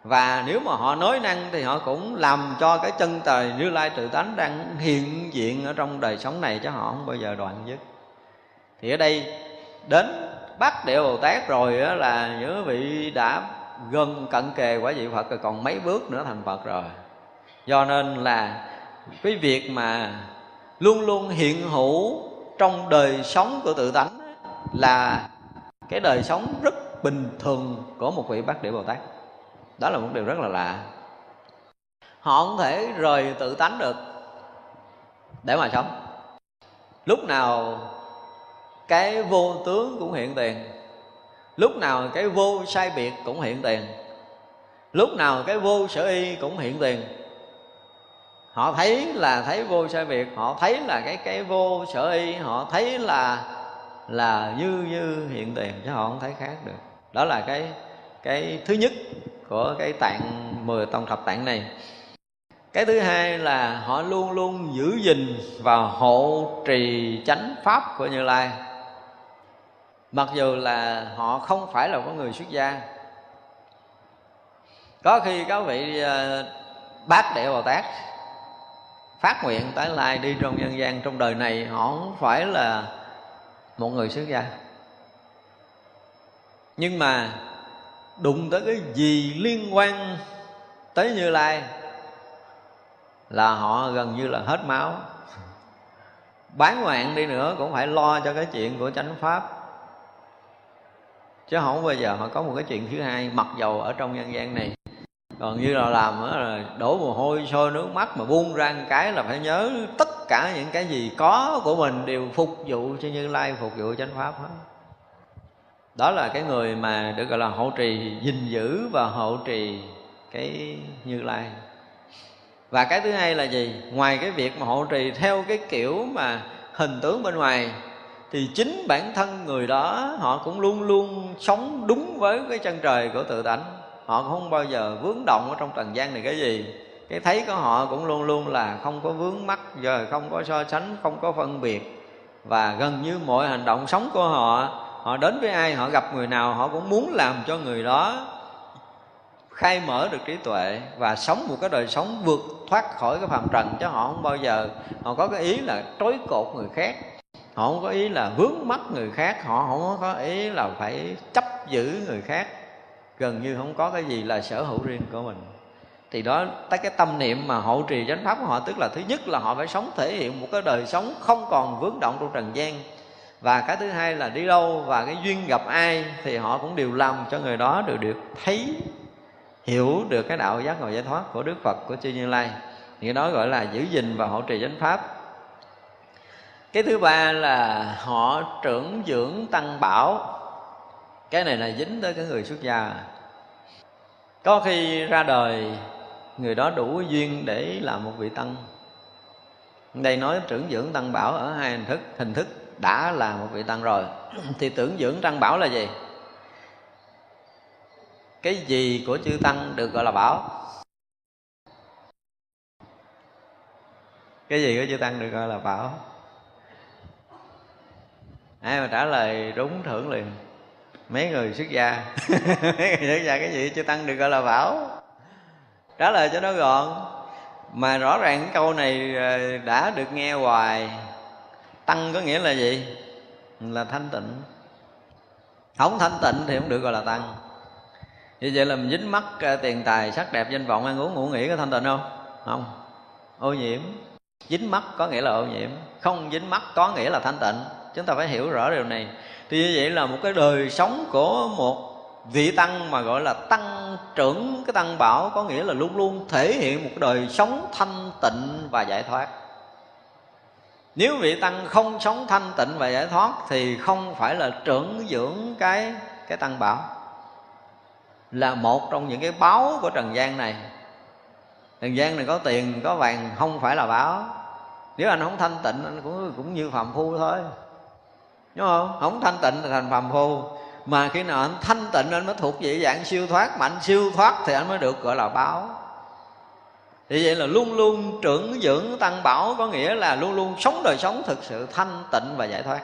Và nếu mà họ nói năng thì họ cũng làm cho cái chân trời như lai tự tánh đang hiện diện ở trong đời sống này, chứ họ không bao giờ đoạn dứt thì ở đây, đến bắt địa bồ tát rồi đó là những vị đã gần cận kề quả vị phật rồi, còn mấy bước nữa thành phật rồi. Do nên là cái việc mà luôn luôn hiện hữu trong đời sống của tự tánh là cái đời sống rất bình thường của một vị bát địa bồ tát. Đó là một điều rất là lạ. Họ không thể rời tự tánh được để mà sống. Lúc nào cái vô tướng cũng hiện tiền. Lúc nào cái vô sai biệt cũng hiện tiền. Lúc nào cái vô sở y cũng hiện tiền. Họ thấy là thấy vô sai biệt, họ thấy là cái cái vô sở y, họ thấy là là như như hiện tiền, chứ họ không thấy khác được. Đó là cái cái thứ nhất của cái tạng, mười tông thập tạng này. Cái thứ hai là họ luôn luôn giữ gìn và hộ trì chánh pháp của như lai mặc dù là họ không phải là có người xuất gia, có khi các vị ờ, bác đệ bồ tát phát nguyện tái lai đi trong nhân gian trong đời này, họ không phải là một người xuất gia. Nhưng mà đụng tới cái gì liên quan tới như lai là họ gần như là hết máu. Bán ngoạn đi nữa cũng phải lo cho cái chuyện của chánh pháp chứ không bao giờ họ có một cái chuyện thứ hai mặc dầu ở trong nhân gian này. Còn như là làm đó là đổ mồ hôi, sôi nước mắt mà buông ra một cái là phải nhớ tất cả những cái gì có của mình đều phục vụ cho như lai, phục vụ chánh pháp hết. Đó là cái người mà được gọi là hộ trì gìn giữ và hộ trì cái như lai. Và cái thứ hai là gì? Ngoài cái việc mà hộ trì theo cái kiểu mà hình tướng bên ngoài thì chính bản thân người đó, họ cũng luôn luôn sống đúng với cái chân trời của tự tánh. Họ không bao giờ vướng động ở trong trần gian này cái gì. Cái thấy của họ cũng luôn luôn là không có vướng mắc, giờ không có so sánh, không có phân biệt. Và gần như mọi hành động sống của họ họ đến với ai, họ gặp người nào, họ cũng muốn làm cho người đó khai mở được trí tuệ và sống một cái đời sống vượt thoát khỏi cái phàm trần. Chứ họ không bao giờ, họ có cái ý là trói cột người khác họ không có ý là vướng mắt người khác, họ không có ý là phải chấp giữ người khác. Gần như không có cái gì là sở hữu riêng của mình. Thì đó, tới cái tâm niệm mà hộ trì chánh pháp của họ, tức là thứ nhất là họ phải sống thể hiện một cái đời sống không còn vướng động trong trần gian. Và cái thứ hai là đi đâu và cái duyên gặp ai thì họ cũng đều làm cho người đó đều được thấy, hiểu được cái đạo giác ngộ giải thoát của đức phật của chư như lai. Thì đó gọi là giữ gìn và hộ trì chánh pháp cái thứ ba là họ trưởng dưỡng tăng bảo. Cái này là dính tới cái người xuất gia. Có khi ra đời, người đó đủ duyên để làm một vị tăng. Đây nói trưởng dưỡng tăng bảo ở hai hình thức. Hình thức đã là một vị tăng rồi. Thì tưởng dưỡng tăng bảo là gì? Cái gì của chư tăng được gọi là bảo? Cái gì của chư tăng được gọi là bảo? Ai mà trả lời đúng thưởng liền? Mấy người xuất gia. Mấy người xuất gia cái gì? Chưa tăng được gọi là bảo. Trả lời cho nó gọn. Mà rõ ràng cái câu này ờ, đã được nghe hoài. Tăng có nghĩa là gì? Là thanh tịnh. Không thanh tịnh thì không được gọi là tăng. Như vậy là mình dính mắc ờ, tiền tài, sắc đẹp, danh vọng, ăn uống, ngủ nghỉ có thanh tịnh không? Không. Ô nhiễm. Dính mắt có nghĩa là ô nhiễm. Không dính mắt có nghĩa là thanh tịnh chúng ta phải hiểu rõ điều này. Thì như vậy là một cái đời sống của một vị tăng mà gọi là tăng trưởng, cái tăng bảo có nghĩa là luôn luôn thể hiện một đời sống thanh tịnh và giải thoát. Nếu vị tăng không sống thanh tịnh và giải thoát thì không phải là trưởng dưỡng cái cái tăng bảo. Là một trong những cái báo của trần gian này. Trần gian này có tiền, có vàng, không phải là báo nếu anh không thanh tịnh, anh cũng cũng như phạm phu thôi đúng không? Không thanh tịnh thì thành phàm phu. Mà khi nào anh thanh tịnh, anh mới thuộc về dạng siêu thoát mà anh siêu thoát thì anh mới được gọi là báo. Thì vậy là luôn luôn trưởng dưỡng tăng bảo có nghĩa là luôn luôn sống đời sống thực sự thanh tịnh và giải thoát.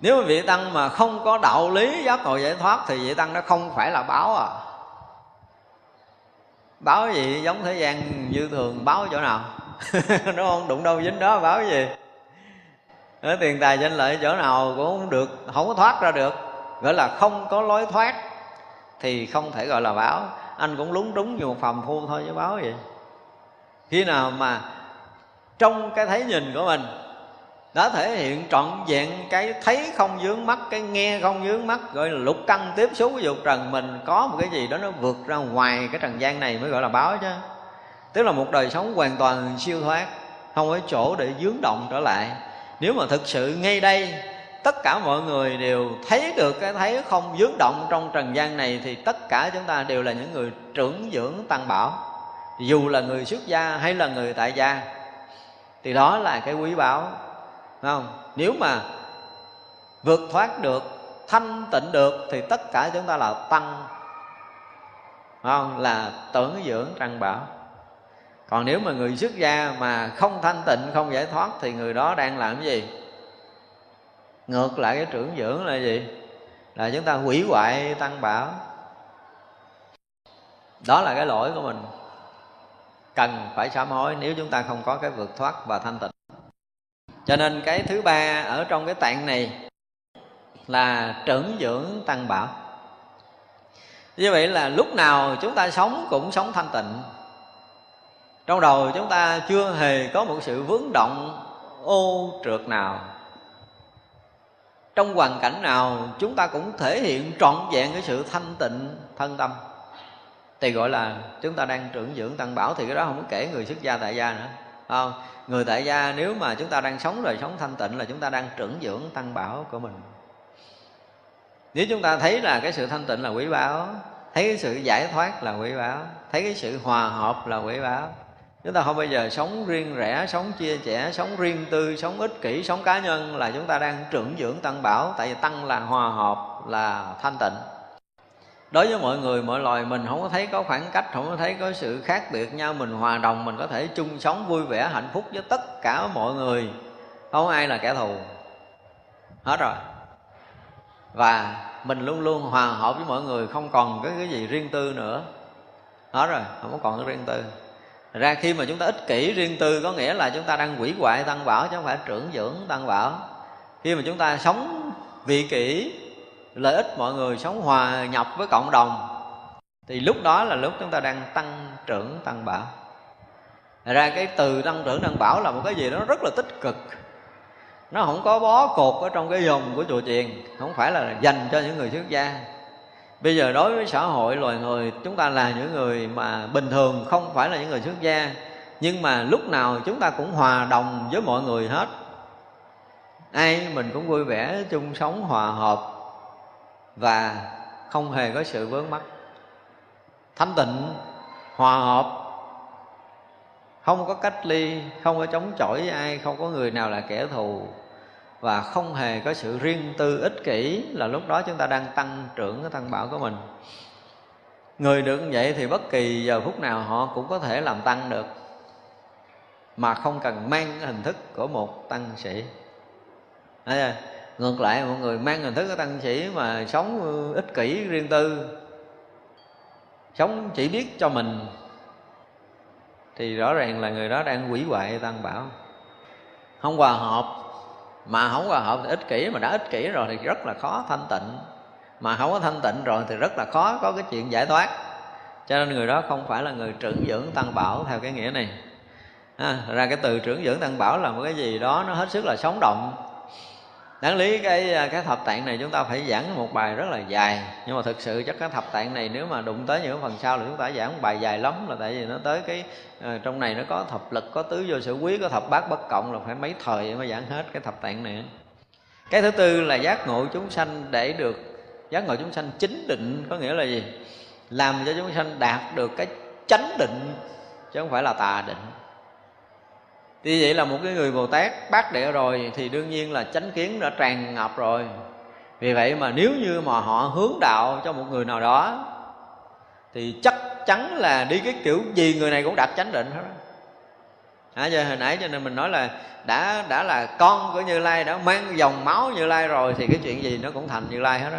Nếu mà vị tăng mà không có đạo lý giác ngộ giải thoát thì vị tăng nó không phải là báo à. Báo gì giống thế gian như thường, báo chỗ nào? Đúng không? Đụng đâu dính đó, báo gì? Ở tiền tài danh lợi chỗ nào cũng không được, không có thoát ra được. Gọi là không có lối thoát thì không thể gọi là báo. Anh cũng lúng túng như một phàm phu thôi chứ báo gì. Khi nào mà trong cái thấy nhìn của mình đã thể hiện trọn vẹn cái thấy không dướng mắt, cái nghe không dướng mắt, gọi là lục căn tiếp xúc với dục trần, mình có một cái gì đó nó vượt ra ngoài cái trần gian này mới gọi là báo chứ. Tức là một đời sống hoàn toàn siêu thoát, không có chỗ để dướng động trở lại nếu mà thực sự ngay đây, tất cả mọi người đều thấy được cái thấy không dướng động trong trần gian này, thì tất cả chúng ta đều là những người trưởng dưỡng tăng bảo. Dù là người xuất gia hay là người tại gia, thì đó là cái quý báu không? Nếu mà vượt thoát được, thanh tịnh được, thì tất cả chúng ta là tăng không? Là tưởng dưỡng tăng bảo còn nếu mà người xuất gia mà không thanh tịnh, không giải thoát thì người đó đang làm cái gì? Ngược lại cái trưởng dưỡng là gì? Là chúng ta hủy hoại tăng bảo. Đó là cái lỗi của mình. Cần phải sám hối nếu chúng ta không có cái vượt thoát và thanh tịnh. Cho nên cái thứ ba ở trong cái tạng này là trưởng dưỡng tăng bảo. Như vậy là lúc nào chúng ta sống cũng sống thanh tịnh trong đầu chúng ta chưa hề có một sự vướng động, ô trượt nào. Trong hoàn cảnh nào, chúng ta cũng thể hiện trọn vẹn cái sự thanh tịnh, thân tâm. Thì gọi là chúng ta đang trưởng dưỡng tăng bảo thì cái đó không có kể người xuất gia tại gia nữa không? Người tại gia nếu mà chúng ta đang sống đời sống thanh tịnh là chúng ta đang trưởng dưỡng tăng bảo của mình. Nếu chúng ta thấy là cái sự thanh tịnh là quý báo, thấy cái sự giải thoát là quý báo, thấy cái sự hòa hợp là quý báo chúng ta không bao giờ sống riêng rẽ, sống chia sẻ, sống riêng tư, sống ích kỷ, sống cá nhân là chúng ta đang trưởng dưỡng tăng bảo. Tại vì tăng là hòa hợp, là thanh tịnh. Đối với mọi người, mọi loài, mình không có thấy có khoảng cách, không có thấy có sự khác biệt nhau. Mình hòa đồng, mình có thể chung sống vui vẻ, hạnh phúc với tất cả mọi người. Không ai là kẻ thù. Hết rồi. Và mình luôn luôn hòa hợp với mọi người, không còn cái cái gì riêng tư nữa. Hết rồi, không có còn cái riêng tư ra khi mà chúng ta ích kỷ riêng tư, có nghĩa là chúng ta đang quỷ hoại tăng bảo, chứ không phải trưởng dưỡng tăng bảo. Khi mà chúng ta sống vị kỷ, lợi ích mọi người, sống hòa nhập với cộng đồng, thì lúc đó là lúc chúng ta đang tăng trưởng tăng bảo. Ra cái từ tăng trưởng tăng bảo là một cái gì đó rất là tích cực. Nó không có bó cột ở trong cái dòng của chùa chiền, không phải là dành cho những người xuất gia bây giờ đối với xã hội, loài người, chúng ta là những người mà bình thường, không phải là những người xuất gia. Nhưng mà lúc nào chúng ta cũng hòa đồng với mọi người hết. Ai mình cũng vui vẻ, chung sống, hòa hợp và không hề có sự vướng mắc. Thanh tịnh, hòa hợp, không có cách ly, không có chống chọi với ai, không có người nào là kẻ thù và không hề có sự riêng tư ích kỷ là lúc đó chúng ta đang tăng trưởng cái tăng bảo của mình. Người được như vậy thì bất kỳ giờ phút nào họ cũng có thể làm tăng được. Mà không cần mang hình thức của một tăng sĩ. Đấy ngược lại mọi người mang hình thức của tăng sĩ mà sống ích kỷ, riêng tư, sống chỉ biết cho mình, thì rõ ràng là người đó đang quỷ hoại tăng bảo. Không hòa hợp mà không hòa hợp thì ích kỷ mà đã ích kỷ rồi thì rất là khó thanh tịnh. Mà không có thanh tịnh rồi thì rất là khó có cái chuyện giải thoát. Cho nên người đó không phải là người trưởng dưỡng tăng bảo theo cái nghĩa này. À, ra cái từ trưởng dưỡng tăng bảo là một cái gì đó nó hết sức là sống động đáng lý cái à, cái thập tạng này chúng ta phải giảng một bài rất là dài. Nhưng mà thực sự chắc cái thập tạng này nếu mà đụng tới những phần sau là chúng ta giảng một bài dài lắm là tại vì nó tới cái à, trong này nó có thập lực, có tứ vô sự quý, có thập bát bất cộng là phải mấy thời mới giảng hết cái thập tạng này. Cái thứ tư là giác ngộ chúng sanh để được, giác ngộ chúng sanh chính định có nghĩa là gì? Làm cho chúng sanh đạt được cái chánh định chứ không phải là tà định thì vậy là một cái người bồ tát bát đệ rồi thì đương nhiên là chánh kiến đã tràn ngập rồi. Vì vậy mà nếu như mà họ hướng đạo cho một người nào đó thì chắc chắn là đi cái kiểu gì người này cũng đạt chánh định hết À, giờ hồi nãy cho nên mình nói là đã đã là con của Như Lai đã mang dòng máu Như Lai rồi thì cái chuyện gì nó cũng thành Như Lai hết đó.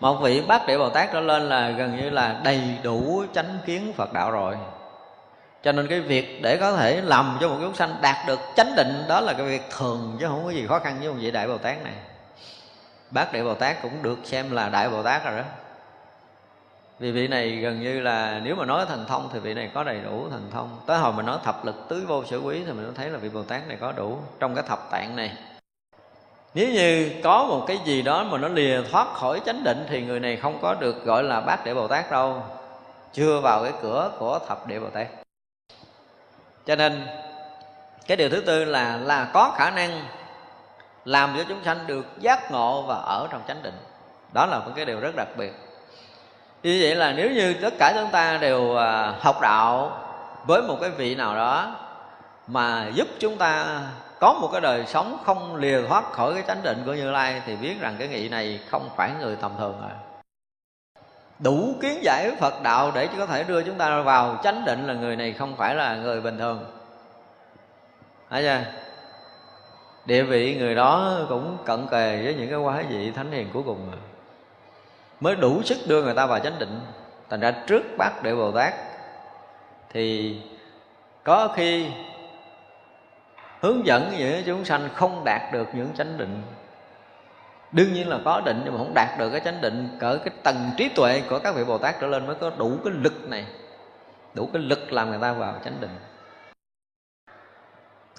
Một vị bát đệ Bồ Tát trở lên là gần như là đầy đủ chánh kiến Phật đạo rồi cho nên cái việc để có thể làm cho một chúng sanh đạt được chánh định, đó là cái việc thường, chứ không có gì khó khăn với một vị đại bồ tát này. Bác đại bồ tát cũng được xem là đại bồ tát rồi đó. Vì vị này gần như là, nếu mà nói thần thông thì vị này có đầy đủ thần thông. Tới hồi mình nói thập lực tứ vô sở quý thì mình thấy là vị bồ tát này có đủ trong cái thập tạng này. Nếu như có một cái gì đó mà nó lìa thoát khỏi chánh định thì người này không có được gọi là bát địa bồ tát đâu. Chưa vào cái cửa của thập địa bồ tát cho nên, cái điều thứ tư là là có khả năng làm cho chúng sanh được giác ngộ và ở trong chánh định. Đó là một cái điều rất đặc biệt. Như vậy là nếu như tất cả chúng ta đều à, học đạo với một cái vị nào đó mà giúp chúng ta có một cái đời sống không lìa thoát khỏi cái chánh định của như lai, thì biết rằng cái nghị này không phải người tầm thường rồi đủ kiến giải phật đạo để có thể đưa chúng ta vào chánh định là người này không phải là người bình thường. Thấy chưa? Địa vị người đó cũng cận kề với những cái quá vị thánh hiền cuối cùng rồi mới đủ sức đưa người ta vào chánh định. Thành ra trước bát để bồ tát thì có khi hướng dẫn những chúng sanh không đạt được những chánh định đương nhiên là có định nhưng mà không đạt được cái chánh định cỡ cái tầng trí tuệ của các vị bồ tát trở lên mới có đủ cái lực này đủ cái lực làm người ta vào chánh định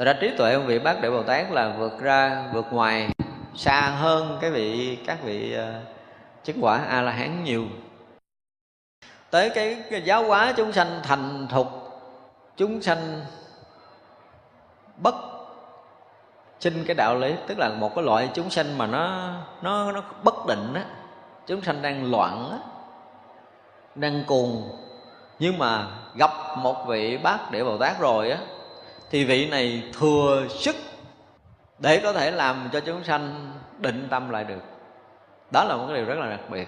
Thật ra trí tuệ của vị bác đệ Bồ Tát là vượt ra, vượt ngoài xa hơn cái vị các vị uh, chứng quả A La Hán nhiều. Tới cái, cái giáo hóa chúng sanh thành thục, chúng sanh bất sinh cái đạo lý, tức là một cái loại chúng sanh mà nó nó nó bất định á, chúng sanh đang loạn á, đang cuồng. Nhưng mà gặp một vị bác địa bồ tát rồi á, thì vị này thừa sức để có thể làm cho chúng sanh định tâm lại được. Đó là một cái điều rất là đặc biệt.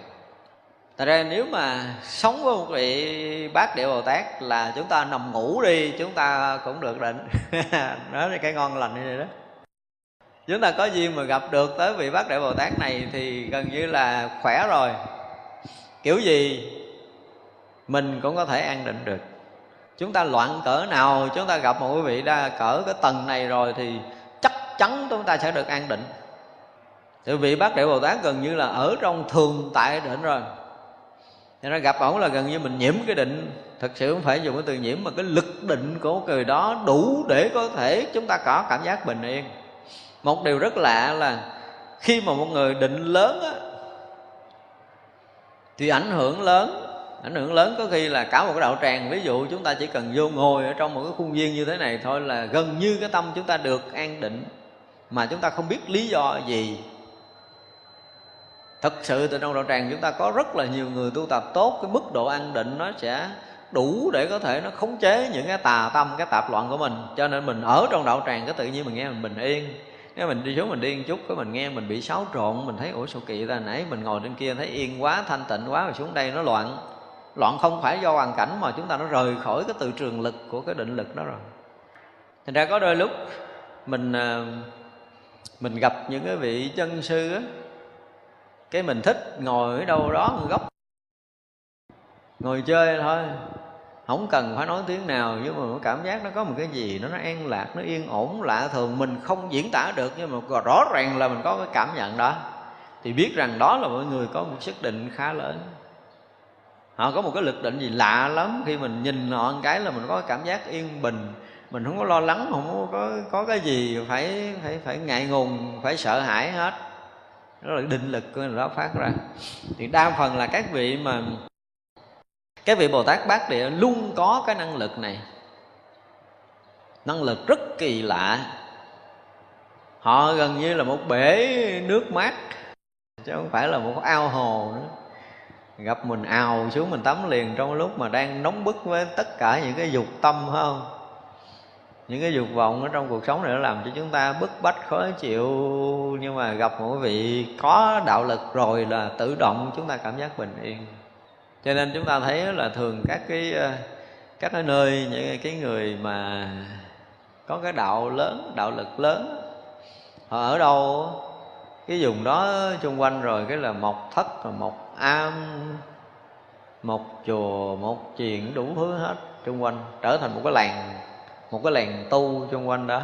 Tại ra nếu mà sống với một vị bác địa Bồ Tát là chúng ta nằm ngủ đi, chúng ta cũng được định. Đó là cái ngon lành như vậy đó chúng ta có duyên mà gặp được tới vị bác đại bồ tát này thì gần như là khỏe rồi. Kiểu gì, mình cũng có thể an định được. Chúng ta loạn cỡ nào, chúng ta gặp một quý vị đa cỡ cái tầng này rồi thì chắc chắn chúng ta sẽ được an định. Thì vị bác đại bồ tát gần như là ở trong thường tại định rồi. Cho nên gặp ổng là gần như mình nhiễm cái định. Thật sự không phải dùng cái từ nhiễm mà cái lực định của người đó đủ để có thể chúng ta có cảm giác bình yên một điều rất lạ là khi mà một người định lớn á, thì ảnh hưởng lớn. Ảnh hưởng lớn có khi là cả một cái đạo tràng. Ví dụ chúng ta chỉ cần vô ngồi ở trong một cái khuôn viên như thế này thôi là gần như cái tâm chúng ta được an định. Mà chúng ta không biết lý do gì. Thật sự từ trong đạo tràng chúng ta có rất là nhiều người tu tập tốt. Cái mức độ an định nó sẽ đủ để có thể nó khống chế những cái tà tâm cái tạp loạn của mình. Cho nên mình ở trong đạo tràng cái tự nhiên mình nghe mình bình yên nếu mình đi xuống mình đi một chút, cái mình nghe mình bị xáo trộn, mình thấy, ủa, sao kỳ ta? Nãy mình ngồi trên kia thấy yên quá, thanh tịnh quá, rồi xuống đây nó loạn. Loạn không phải do hoàn cảnh mà chúng ta nó rời khỏi cái từ trường lực của cái định lực đó rồi. Thành ra có đôi lúc mình ờ, mình gặp những cái vị chân sư á, cái mình thích ngồi ở đâu đó góc, ngồi chơi thôi không cần phải nói tiếng nào, nhưng mà cảm giác nó có một cái gì, nó nó an lạc, nó yên ổn, lạ thường, mình không diễn tả được, nhưng mà rõ ràng là mình có cái cảm nhận đó. Thì biết rằng đó là mọi người có một sức định khá lớn. Họ có một cái lực định gì lạ lắm, khi mình nhìn họ một cái là mình có cái cảm giác yên bình. Mình không có lo lắng, không có có cái gì, phải phải phải ngại ngùng, phải sợ hãi hết. Đó là định lực của đó phát ra. Thì đa phần là các vị mà cái vị bồ tát bát địa luôn có cái năng lực này. Năng lực rất kỳ lạ. Họ gần như là một bể nước mát, chứ không phải là một ao hồ nữa. Gặp mình ào xuống mình tắm liền trong lúc mà đang nóng bức với tất cả những cái dục tâm, phải không? Những cái dục vọng ở trong cuộc sống này nó làm cho chúng ta bức bách, khó chịu. Nhưng mà gặp một vị có đạo lực rồi là tự động chúng ta cảm giác bình yên cho nên chúng ta thấy là thường các cái ờ, các cái nơi, những cái người mà có cái đạo lớn, đạo lực lớn, họ ở đâu cái vùng đó xung quanh rồi, cái là mọc thất rồi một am, một chùa, một chuyện đủ thứ hết xung quanh, trở thành một cái làng, một cái làng tu xung quanh đó.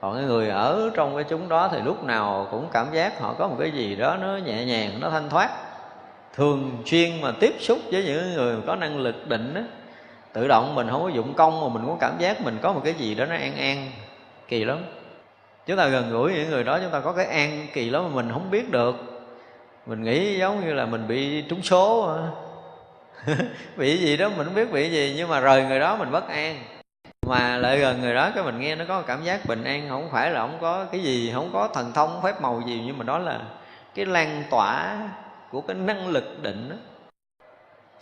Còn cái người ở trong cái chúng đó thì lúc nào cũng cảm giác họ có một cái gì đó nó nhẹ nhàng, nó thanh thoát thường xuyên mà tiếp xúc với những người có năng lực định á, tự động mình không có dụng công mà mình có cảm giác mình có một cái gì đó nó an an, kỳ lắm. Chúng ta gần gũi những người đó, chúng ta có cái an kỳ lắm mà mình không biết được. Mình nghĩ giống như là mình bị trúng số bị gì đó mình không biết bị gì, nhưng mà rời người đó mình bất an. Mà lại gần người đó, cái mình nghe nó có cảm giác bình an, không phải là không có cái gì, không có thần thông phép màu gì, nhưng mà đó là cái lan tỏa của cái năng lực định đó.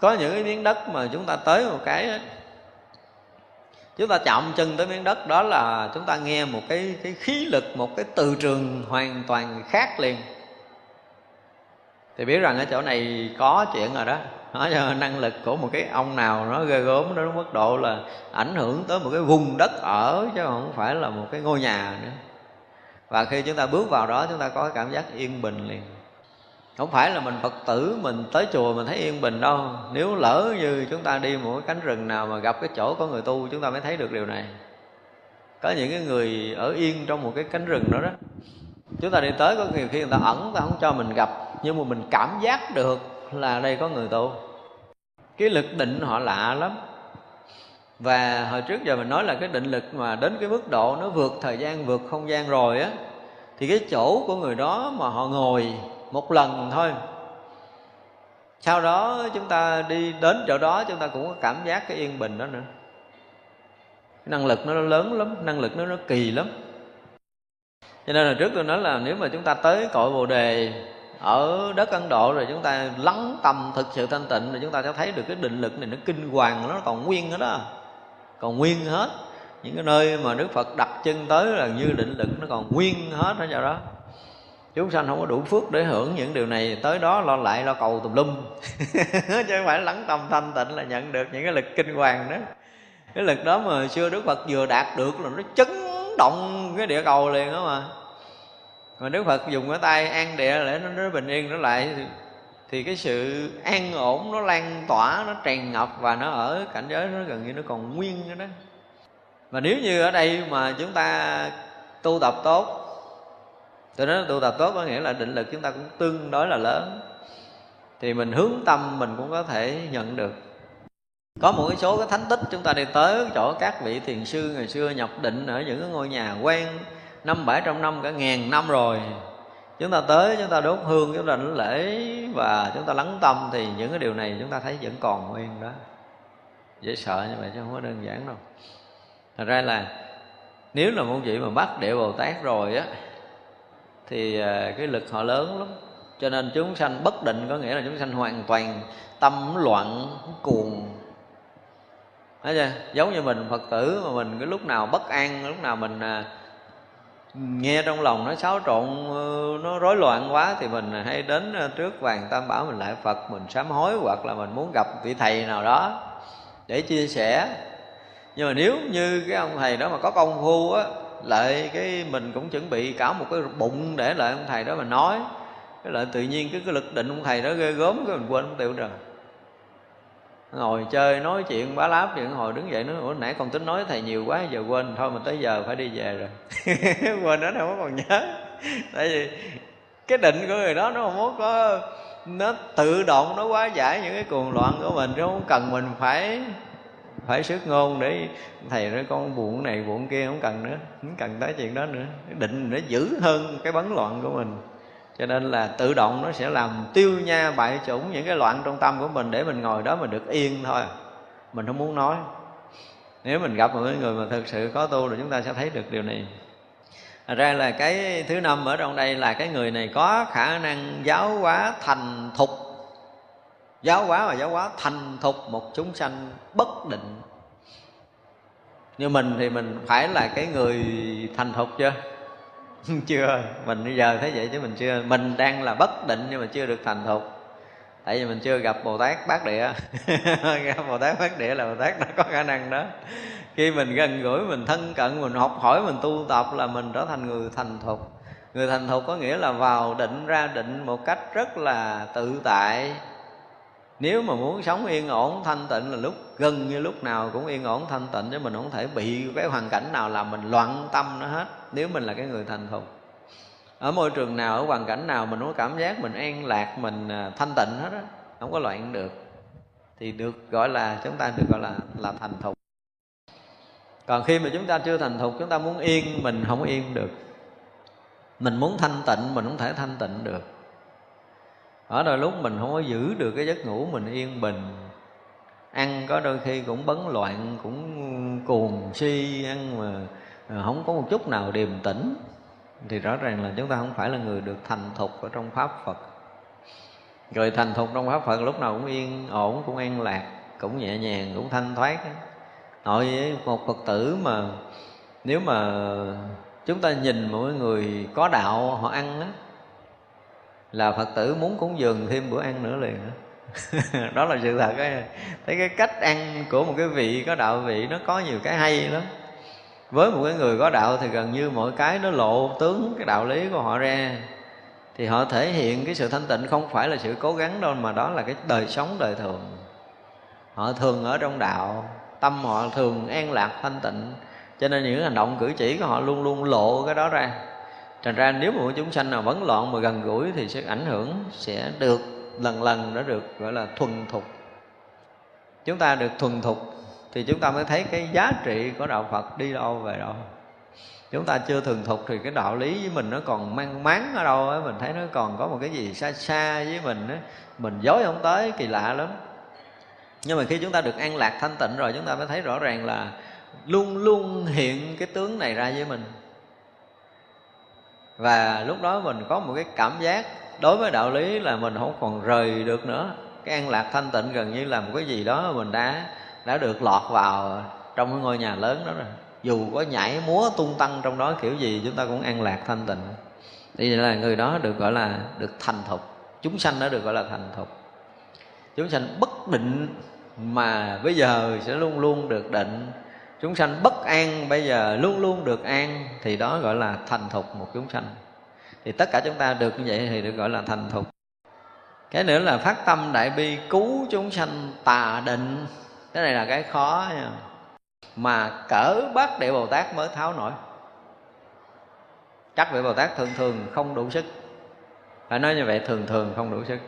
có những cái miếng đất mà chúng ta tới một cái chúng ta chạm chân tới miếng đất đó là chúng ta nghe một cái cái khí lực, một cái từ trường hoàn toàn khác liền. Thì biết rằng ở chỗ này có chuyện rồi đó. Nói cho năng lực của một cái ông nào nó ghê gớm đến mức độ là ảnh hưởng tới một cái vùng đất ở, chứ không phải là một cái ngôi nhà nữa. Và khi chúng ta bước vào đó, chúng ta có cái cảm giác yên bình liền không phải là mình phật tử, mình tới chùa mình thấy yên bình đâu. Nếu lỡ như chúng ta đi một cái cánh rừng nào mà gặp cái chỗ có người tu, chúng ta mới thấy được điều này. Có những cái người ở yên trong một cái cánh rừng đó đó. Chúng ta đi tới có nhiều khi người ta ẩn, người ta không cho mình gặp, nhưng mà mình cảm giác được là đây có người tu. Cái lực định họ lạ lắm. Và hồi trước giờ mình nói là cái định lực mà đến cái mức độ nó vượt thời gian, vượt không gian rồi á, thì cái chỗ của người đó mà họ ngồi một lần thôi. Sau đó chúng ta đi đến chỗ đó, chúng ta cũng có cảm giác cái yên bình đó nữa. Năng lực nó lớn lắm, năng lực nó nó kỳ lắm. Cho nên là trước tôi nói là nếu mà chúng ta tới cội bồ đề ở đất ấn độ rồi chúng ta lắng tâm thực sự thanh tịnh rồi chúng ta sẽ thấy được cái định lực này nó kinh hoàng, nó còn nguyên hết đó. Còn nguyên hết. Những cái nơi mà đức phật đặt chân tới là như định lực, nó còn nguyên hết ở chỗ đó chúng sanh không có đủ phước để hưởng những điều này. Tới đó lo lại lo cầu tùm lum. Chứ không phải lắng tâm thanh tịnh là nhận được những cái lực kinh hoàng đó. Cái lực đó mà xưa đức phật vừa đạt được là nó chấn động cái địa cầu liền đó mà. Mà đức phật dùng cái tay an địa để nó, nó bình yên nó lại thì, cái sự an ổn nó lan tỏa nó tràn ngập và nó ở cảnh giới nó gần như nó còn nguyên nữa đó. Và nếu như ở đây mà chúng ta tu tập tốt tôi nói tu tập tốt có nghĩa là định lực chúng ta cũng tương đối là lớn. Thì mình hướng tâm mình cũng có thể nhận được. Có một cái số cái thánh tích chúng ta đi tới chỗ các vị thiền sư ngày xưa nhập định ở những cái ngôi nhà quen, năm bảy trăm năm, cả ngàn năm rồi. Chúng ta tới, chúng ta đốt hương, chúng ta đánh lễ và chúng ta lắng tâm thì những cái điều này chúng ta thấy vẫn còn nguyên đó. Dễ sợ như vậy chứ không có đơn giản đâu. Thật ra là nếu là một vị mà bắt địa bồ tát rồi á thì à, cái lực họ lớn lắm cho nên chúng sanh bất định có nghĩa là chúng sanh hoàn toàn tâm loạn cuồng Thấy chưa? Giống như mình Phật tử mà mình cái lúc nào bất an, lúc nào mình à, nghe trong lòng nó xáo trộn, ờ, nó rối loạn quá thì mình hay đến à, trước vàng tam bảo mình lại Phật, mình sám hối hoặc là mình muốn gặp vị thầy nào đó để chia sẻ. Nhưng mà nếu như cái ông thầy đó mà có công phu á, lại cái mình cũng chuẩn bị cả một cái bụng để lại ông thầy đó mà nói. Cái lại tự nhiên cái, cái lực định ông thầy đó ghê gớm cái mình quên tiêu rồi. Ngồi chơi nói chuyện bá láp chuyện hồi đứng dậy nói ủa nãy còn tính nói thầy nhiều quá giờ quên. Thôi mà tới giờ phải đi về rồi. Quên đó đâu có còn nhớ. Tại vì cái định của người đó nó không có nó tự động nó quá giải những cái cuồng loạn của mình chứ không cần mình phải phải sức ngôn để thầy nói con buồn này buồn kia không cần nữa, không cần tới chuyện đó nữa. Định nó giữ hơn cái bấn loạn của mình. Cho nên là tự động nó sẽ làm tiêu nha bại chủng những cái loạn trong tâm của mình để mình ngồi đó mình được yên thôi. Mình không muốn nói. Nếu mình gặp một người mà thực sự có tu thì chúng ta sẽ thấy được điều này. Thật ra là cái thứ năm ở trong đây là cái người này có khả năng giáo hóa thành thục giáo hóa và giáo hóa, thành thục một chúng sanh bất định. Như mình thì mình phải là cái người thành thục chưa chưa, mình bây giờ thấy vậy chứ mình chưa, mình đang là bất định nhưng mà chưa được thành thục. Tại vì mình chưa gặp bồ tát bát địa. Gặp bồ tát bát địa là bồ tát nó có khả năng đó. Khi mình gần gũi, mình thân cận, mình học hỏi, mình tu tập là mình trở thành người thành thục. Người thành thục có nghĩa là vào định, ra định một cách rất là tự tại nếu mà muốn sống yên ổn, thanh tịnh là lúc, gần như lúc nào cũng yên ổn, thanh tịnh chứ mình không thể bị cái hoàn cảnh nào làm mình loạn tâm nó hết, nếu mình là cái người thành thục. Ở môi trường nào, ở hoàn cảnh nào mình có cảm giác mình an lạc, mình à, thanh tịnh hết á, không có loạn được, thì được gọi là, chúng ta được gọi là là thành thục. Còn khi mà chúng ta chưa thành thục, chúng ta muốn yên, mình không yên được. Mình muốn thanh tịnh, mình không thể thanh tịnh được ở đôi lúc mình không có giữ được cái giấc ngủ mình yên bình. Ăn có đôi khi cũng bấn loạn, cũng cuồng si, ăn mà ờ, không có một chút nào điềm tĩnh. Thì rõ ràng là chúng ta không phải là người được thành thục ở trong pháp phật. Rồi thành thục trong pháp phật lúc nào cũng yên ổn, cũng an lạc, cũng nhẹ nhàng, cũng thanh thoát. Nội với một phật tử mà nếu mà chúng ta nhìn mỗi người có đạo, họ ăn á là phật tử muốn cúng dường thêm bữa ăn nữa liền đó. đó là sự thật ấy. thấy cái cách ăn của một cái vị có đạo vị nó có nhiều cái hay lắm. Với một cái người có đạo thì gần như mọi cái nó lộ tướng cái đạo lý của họ ra. Thì họ thể hiện cái sự thanh tịnh không phải là sự cố gắng đâu, mà đó là cái đời sống đời thường. Họ thường ở trong đạo, tâm họ thường an lạc, thanh tịnh. Cho nên những hành động cử chỉ của họ luôn luôn lộ cái đó ra thành ra nếu mà chúng sanh nào vấn loạn mà gần gũi thì sẽ ảnh hưởng, sẽ được lần lần nó được gọi là thuần thục. Chúng ta được thuần thục thì chúng ta mới thấy cái giá trị của đạo phật đi đâu về đâu. Chúng ta chưa thường thục thì cái đạo lý với mình nó còn mang máng ở đâu ấy mình thấy nó còn có một cái gì xa xa với mình ấy. mình dối không tới, kỳ lạ lắm. Nhưng mà khi chúng ta được an lạc thanh tịnh rồi, chúng ta mới thấy rõ ràng là luôn luôn hiện cái tướng này ra với mình và lúc đó mình có một cái cảm giác đối với đạo lý là mình không còn rời được nữa. Cái an lạc thanh tịnh gần như là một cái gì đó mình đã đã được lọt vào trong cái ngôi nhà lớn đó rồi. Dù có nhảy múa tung tăng trong đó kiểu gì, chúng ta cũng an lạc thanh tịnh. Thì vậy là người đó được gọi là, được thành thục. Chúng sanh đã được gọi là thành thục. Chúng sanh bất định mà bây giờ sẽ luôn luôn được định chúng sanh bất an, bây giờ luôn luôn được an, thì đó gọi là thành thục một chúng sanh. Thì tất cả chúng ta được như vậy thì được gọi là thành thục. Cái nữa là phát tâm đại bi cứu chúng sanh tà định. Cái này là cái khó, nha. Mà cỡ bát địa bồ tát mới tháo nổi. Chắc vị bồ tát thường thường không đủ sức. Phải nói như vậy, thường thường không đủ sức.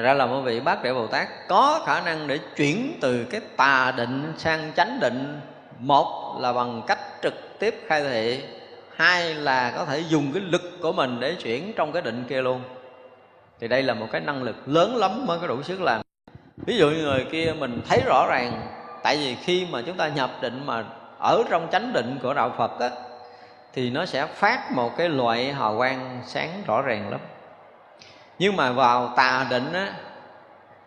Thật ra là một vị bác đại Bồ Tát có khả năng để chuyển từ cái tà định sang chánh định. Một là bằng cách trực tiếp khai thị, Hai là có thể dùng cái lực của mình để chuyển trong cái định kia luôn. Thì đây là một cái năng lực lớn lắm mới có đủ sức làm. Ví dụ như người kia mình thấy rõ ràng, Tại vì khi mà chúng ta nhập định mà ở trong chánh định của Đạo Phật á, Thì nó sẽ phát một cái loại hào quang sáng rõ ràng lắm nhưng mà vào tà định á,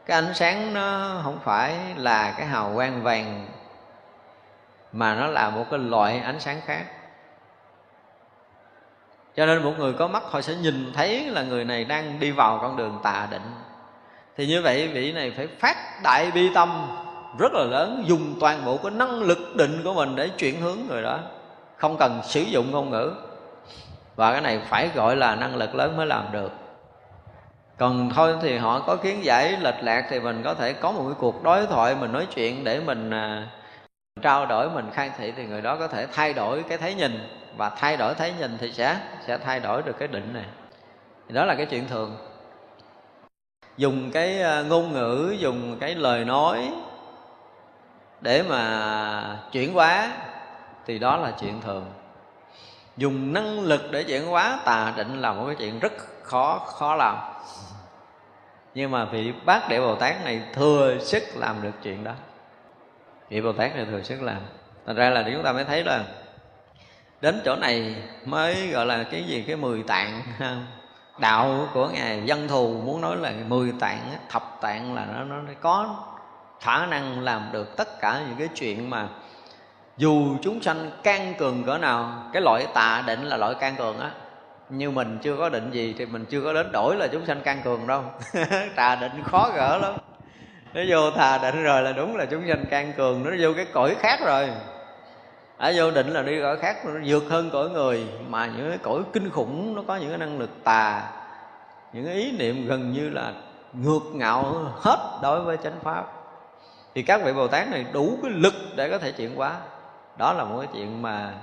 cái ánh sáng nó không phải là cái hào quang vàng, mà nó là một cái loại ánh sáng khác. Cho nên một người có mắt, họ sẽ nhìn thấy là người này đang đi vào con đường tà định. Thì như vậy, vị này phải phát đại bi tâm rất là lớn, dùng toàn bộ cái năng lực định của mình để chuyển hướng người đó. Không cần sử dụng ngôn ngữ. Và cái này phải gọi là năng lực lớn mới làm được còn thôi thì họ có kiến giải lệch lạc thì mình có thể có một cái cuộc đối thoại mình nói chuyện để mình à, trao đổi mình khai thị thì người đó có thể thay đổi cái thấy nhìn. Và thay đổi thấy nhìn thì sẽ sẽ thay đổi được cái định này. Thì đó là cái chuyện thường. Dùng cái à, ngôn ngữ dùng cái lời nói để mà chuyển hóa thì đó là chuyện thường. Dùng năng lực để chuyển hóa tà định là một cái chuyện rất khó khó làm nhưng mà vị bát đệ bồ tát này thừa sức làm được chuyện đó. Vị bồ tát này thừa sức làm. Thành ra là chúng ta mới thấy là đến chỗ này mới gọi là cái gì, cái mười tạng, đạo của ngài, dân thù muốn nói là mười tạng thập tạng là nó nó có khả năng làm được tất cả những cái chuyện mà dù chúng sanh can cường cỡ nào, cái loại tà định là loại can cường á như mình chưa có định gì thì mình chưa có đến đổi là chúng sanh căn cường đâu. Tà định khó gỡ lắm. Nó vô tà định rồi là đúng là chúng sanh can cường, nó vô cái cõi khác rồi. Ở vô định là đi cõi khác, nó vượt hơn cõi người, mà những cái cõi kinh khủng, nó có những cái năng lực tà. Những cái ý niệm gần như là ngược ngạo hết đối với chánh pháp. Thì các vị bồ tát này đủ cái lực để có thể chuyển hóa. Đó là một cái chuyện mà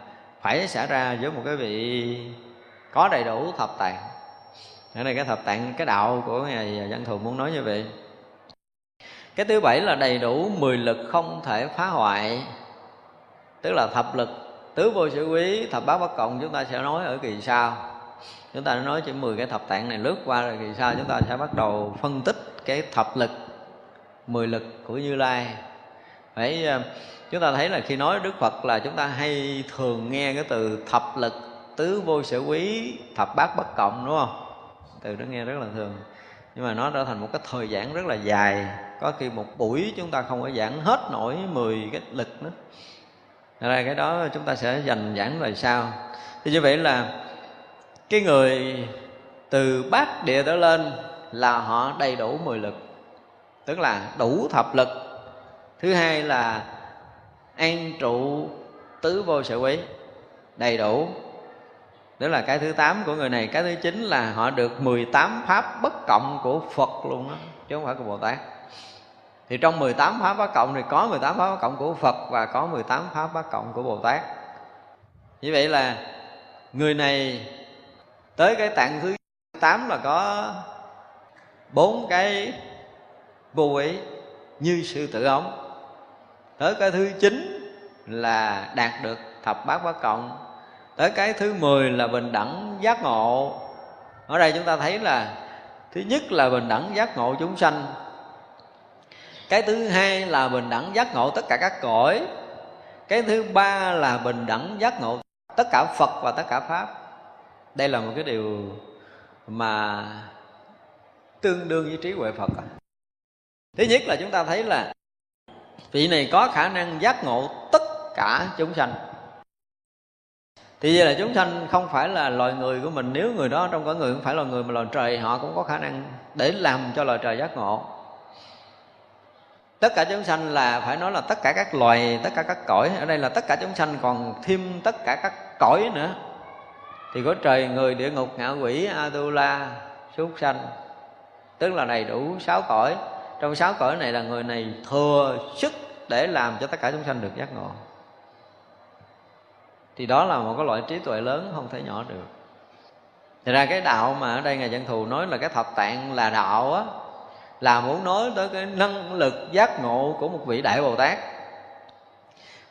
phải xảy ra với một cái vị có đầy đủ thập tạng. Ở đây cái thập tạng, cái đạo của ngài văn thù muốn nói như vậy. Cái thứ bảy là đầy đủ mười lực không thể phá hoại. Tức là thập lực, tứ vô sự quý, thập bát bất cộng chúng ta sẽ nói ở kỳ sau. Chúng ta nói chỉ 10 cái thập tạng này lướt qua rồi kỳ sau chúng ta sẽ bắt đầu phân tích cái thập lực, mười lực của như lai. Phải ờ, chúng ta thấy là khi nói đức phật là chúng ta hay thường nghe cái từ thập lực tứ vô sở quý, thập bát bất cộng, đúng không? Từ đó nghe rất là thường. Nhưng mà nó trở thành một cái thời gian rất là dài. Có khi một buổi chúng ta không có giảng hết nổi 10 cái lực nữa. Ra cái đó chúng ta sẽ dành giảng về sau. Thì như vậy là cái người từ bát địa trở lên là họ đầy đủ 10 lực. Tức là đủ thập lực. Thứ hai là an trụ tứ vô sở quý, đầy đủ đó là cái thứ tám của người này. Cái thứ chín là họ được 18 pháp bất cộng của Phật luôn đó chứ không phải của Bồ Tát. Thì trong 18 pháp bất cộng thì có 18 pháp bất cộng của Phật và có 18 pháp bất cộng của Bồ Tát. Như vậy là người này tới cái tạng thứ 8 là có bốn cái vô ý như sư tử ống tới cái thứ chín là đạt được thập bát bất cộng tới cái thứ 10 là bình đẳng giác ngộ. Ở đây chúng ta thấy là thứ nhất là bình đẳng giác ngộ chúng sanh. Cái thứ hai là bình đẳng giác ngộ tất cả các cõi. Cái thứ ba là bình đẳng giác ngộ tất cả phật và tất cả pháp. Đây là một cái điều mà tương đương với trí huệ phật à. thứ nhất là chúng ta thấy là vị này có khả năng giác ngộ tất cả chúng sanh thì vậy là chúng sanh không phải là loài người của mình. Nếu người đó trong cõi người không phải là người mà loài trời, họ cũng có khả năng để làm cho loài trời giác ngộ. Tất cả chúng sanh là, phải nói là tất cả các loài, tất cả các cõi. Ở đây là tất cả chúng sanh còn thêm tất cả các cõi nữa. Thì có trời, người, địa ngục, ngạ quỷ, atula, súc sanh. Tức là đầy đủ sáu cõi. Trong sáu cõi này là người này thừa sức để làm cho tất cả chúng sanh được giác ngộ thì đó là một cái loại trí tuệ lớn, không thể nhỏ được. Thì ra cái đạo mà ở đây Ngài Văn Thù nói là cái thập tạng là đạo á, Là muốn nói tới cái năng lực giác ngộ của một vị Đại Bồ Tát.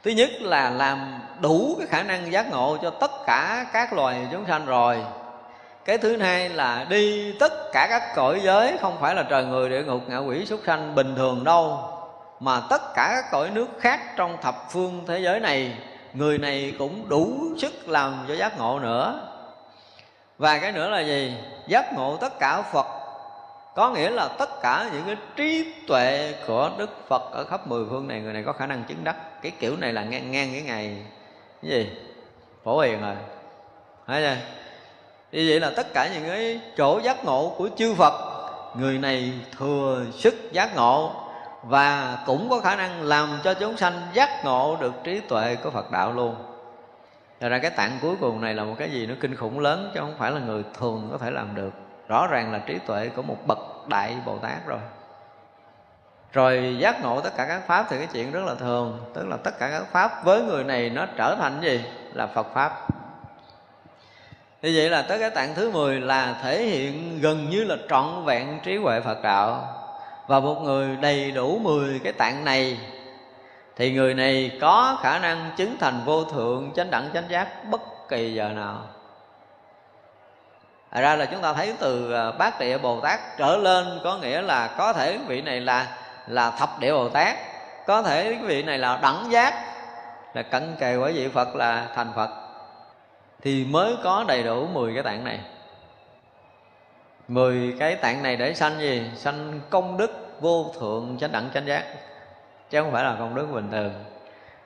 Thứ nhất là làm đủ cái khả năng giác ngộ cho tất cả các loài chúng sanh rồi. Cái thứ hai là đi tất cả các cõi giới, Không phải là trời người, địa ngục, ngạ quỷ, súc sanh bình thường đâu, Mà tất cả các cõi nước khác trong thập phương thế giới này người này cũng đủ sức làm cho giác ngộ nữa. Và cái nữa là gì? Giác ngộ tất cả phật. Có nghĩa là tất cả những cái trí tuệ của đức phật ở khắp mười phương này, người này có khả năng chứng đắc. Cái kiểu này là ngang ngang cái ngày. Cái gì? Phổ hiền rồi. Thấy chưa? Như vậy là tất cả những cái chỗ giác ngộ của chư phật, người này thừa sức giác ngộ và cũng có khả năng làm cho chúng sanh giác ngộ được trí tuệ của Phật đạo luôn. Thật ra cái tạng cuối cùng này là một cái gì nó kinh khủng lớn chứ không phải là người thường có thể làm được. Rõ ràng là trí tuệ của một bậc đại Bồ Tát rồi. Rồi giác ngộ tất cả các pháp thì cái chuyện rất là thường, tức là tất cả các pháp với người này nó trở thành gì? Là Phật pháp. Như vậy là tới cái tạng thứ 10 là thể hiện gần như là trọn vẹn trí huệ Phật đạo và một người đầy đủ 10 cái tạng này, thì người này có khả năng chứng thành vô thượng chánh đẳng chánh giác bất kỳ giờ nào. Thật ra là chúng ta thấy từ à, bát địa Bồ Tát trở lên có nghĩa là có thể vị này là là thập địa Bồ Tát, có thể vị này là đẳng giác, là cận kề quả vị Phật là thành Phật, thì mới có đầy đủ 10 cái tạng này mười cái tạng này để sanh gì? Sanh công đức vô thượng chánh đẳng chánh giác. Chứ không phải là công đức bình thường.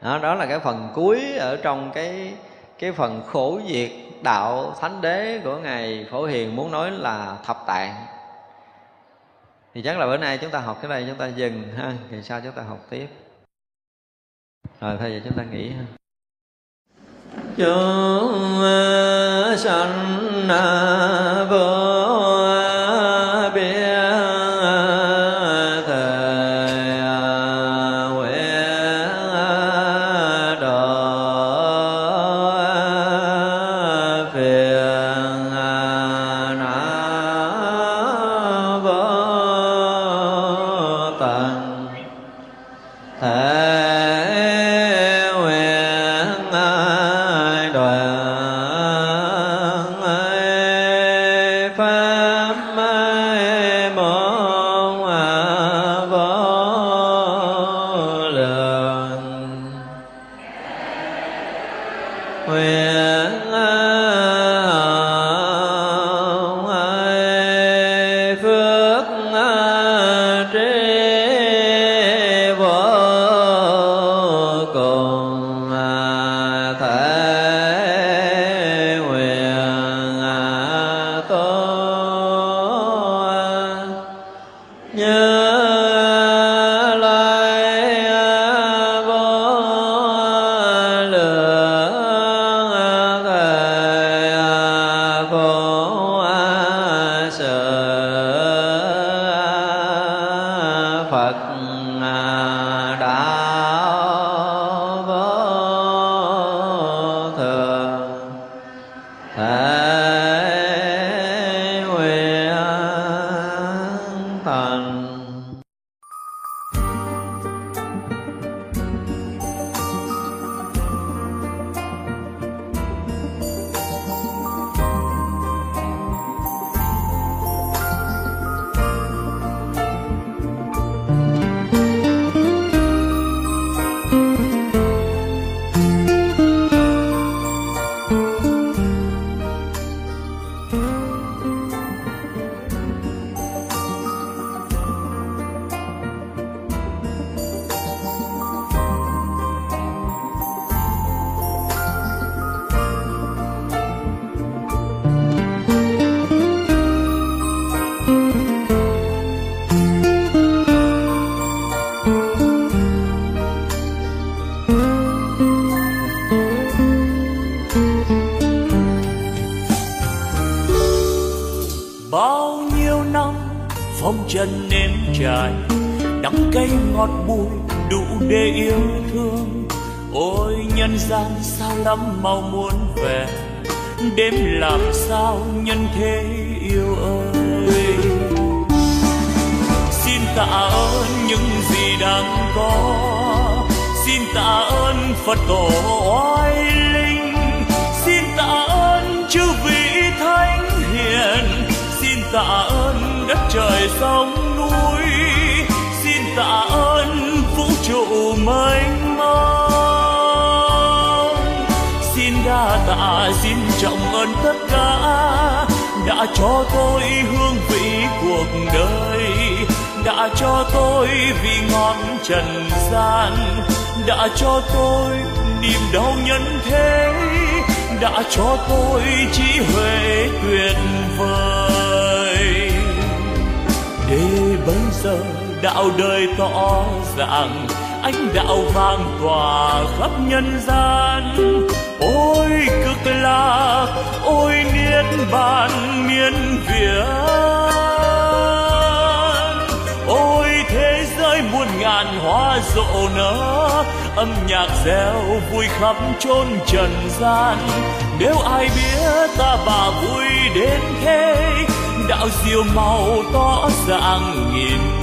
Đó, đó là cái phần cuối ở trong cái cái phần khổ diệt đạo thánh đế của ngài phổ hiền muốn nói là thập tạng. Thì chắc là bữa nay chúng ta học cái này chúng ta dừng ha. Thì sau chúng ta học tiếp. Rồi thôi giờ chúng ta nghỉ ha. Chúng sanh vô đạo đời tỏ ràng ánh đạo vang tỏa khắp nhân gian. Ôi cực lạc, ôi niết bàn miên viễn. Ôi thế giới muôn ngàn hoa rộ nở, âm nhạc reo vui khắp chôn trần gian. Nếu ai biết ta bà vui đến thế, đạo diệu màu tỏ ràng nghìn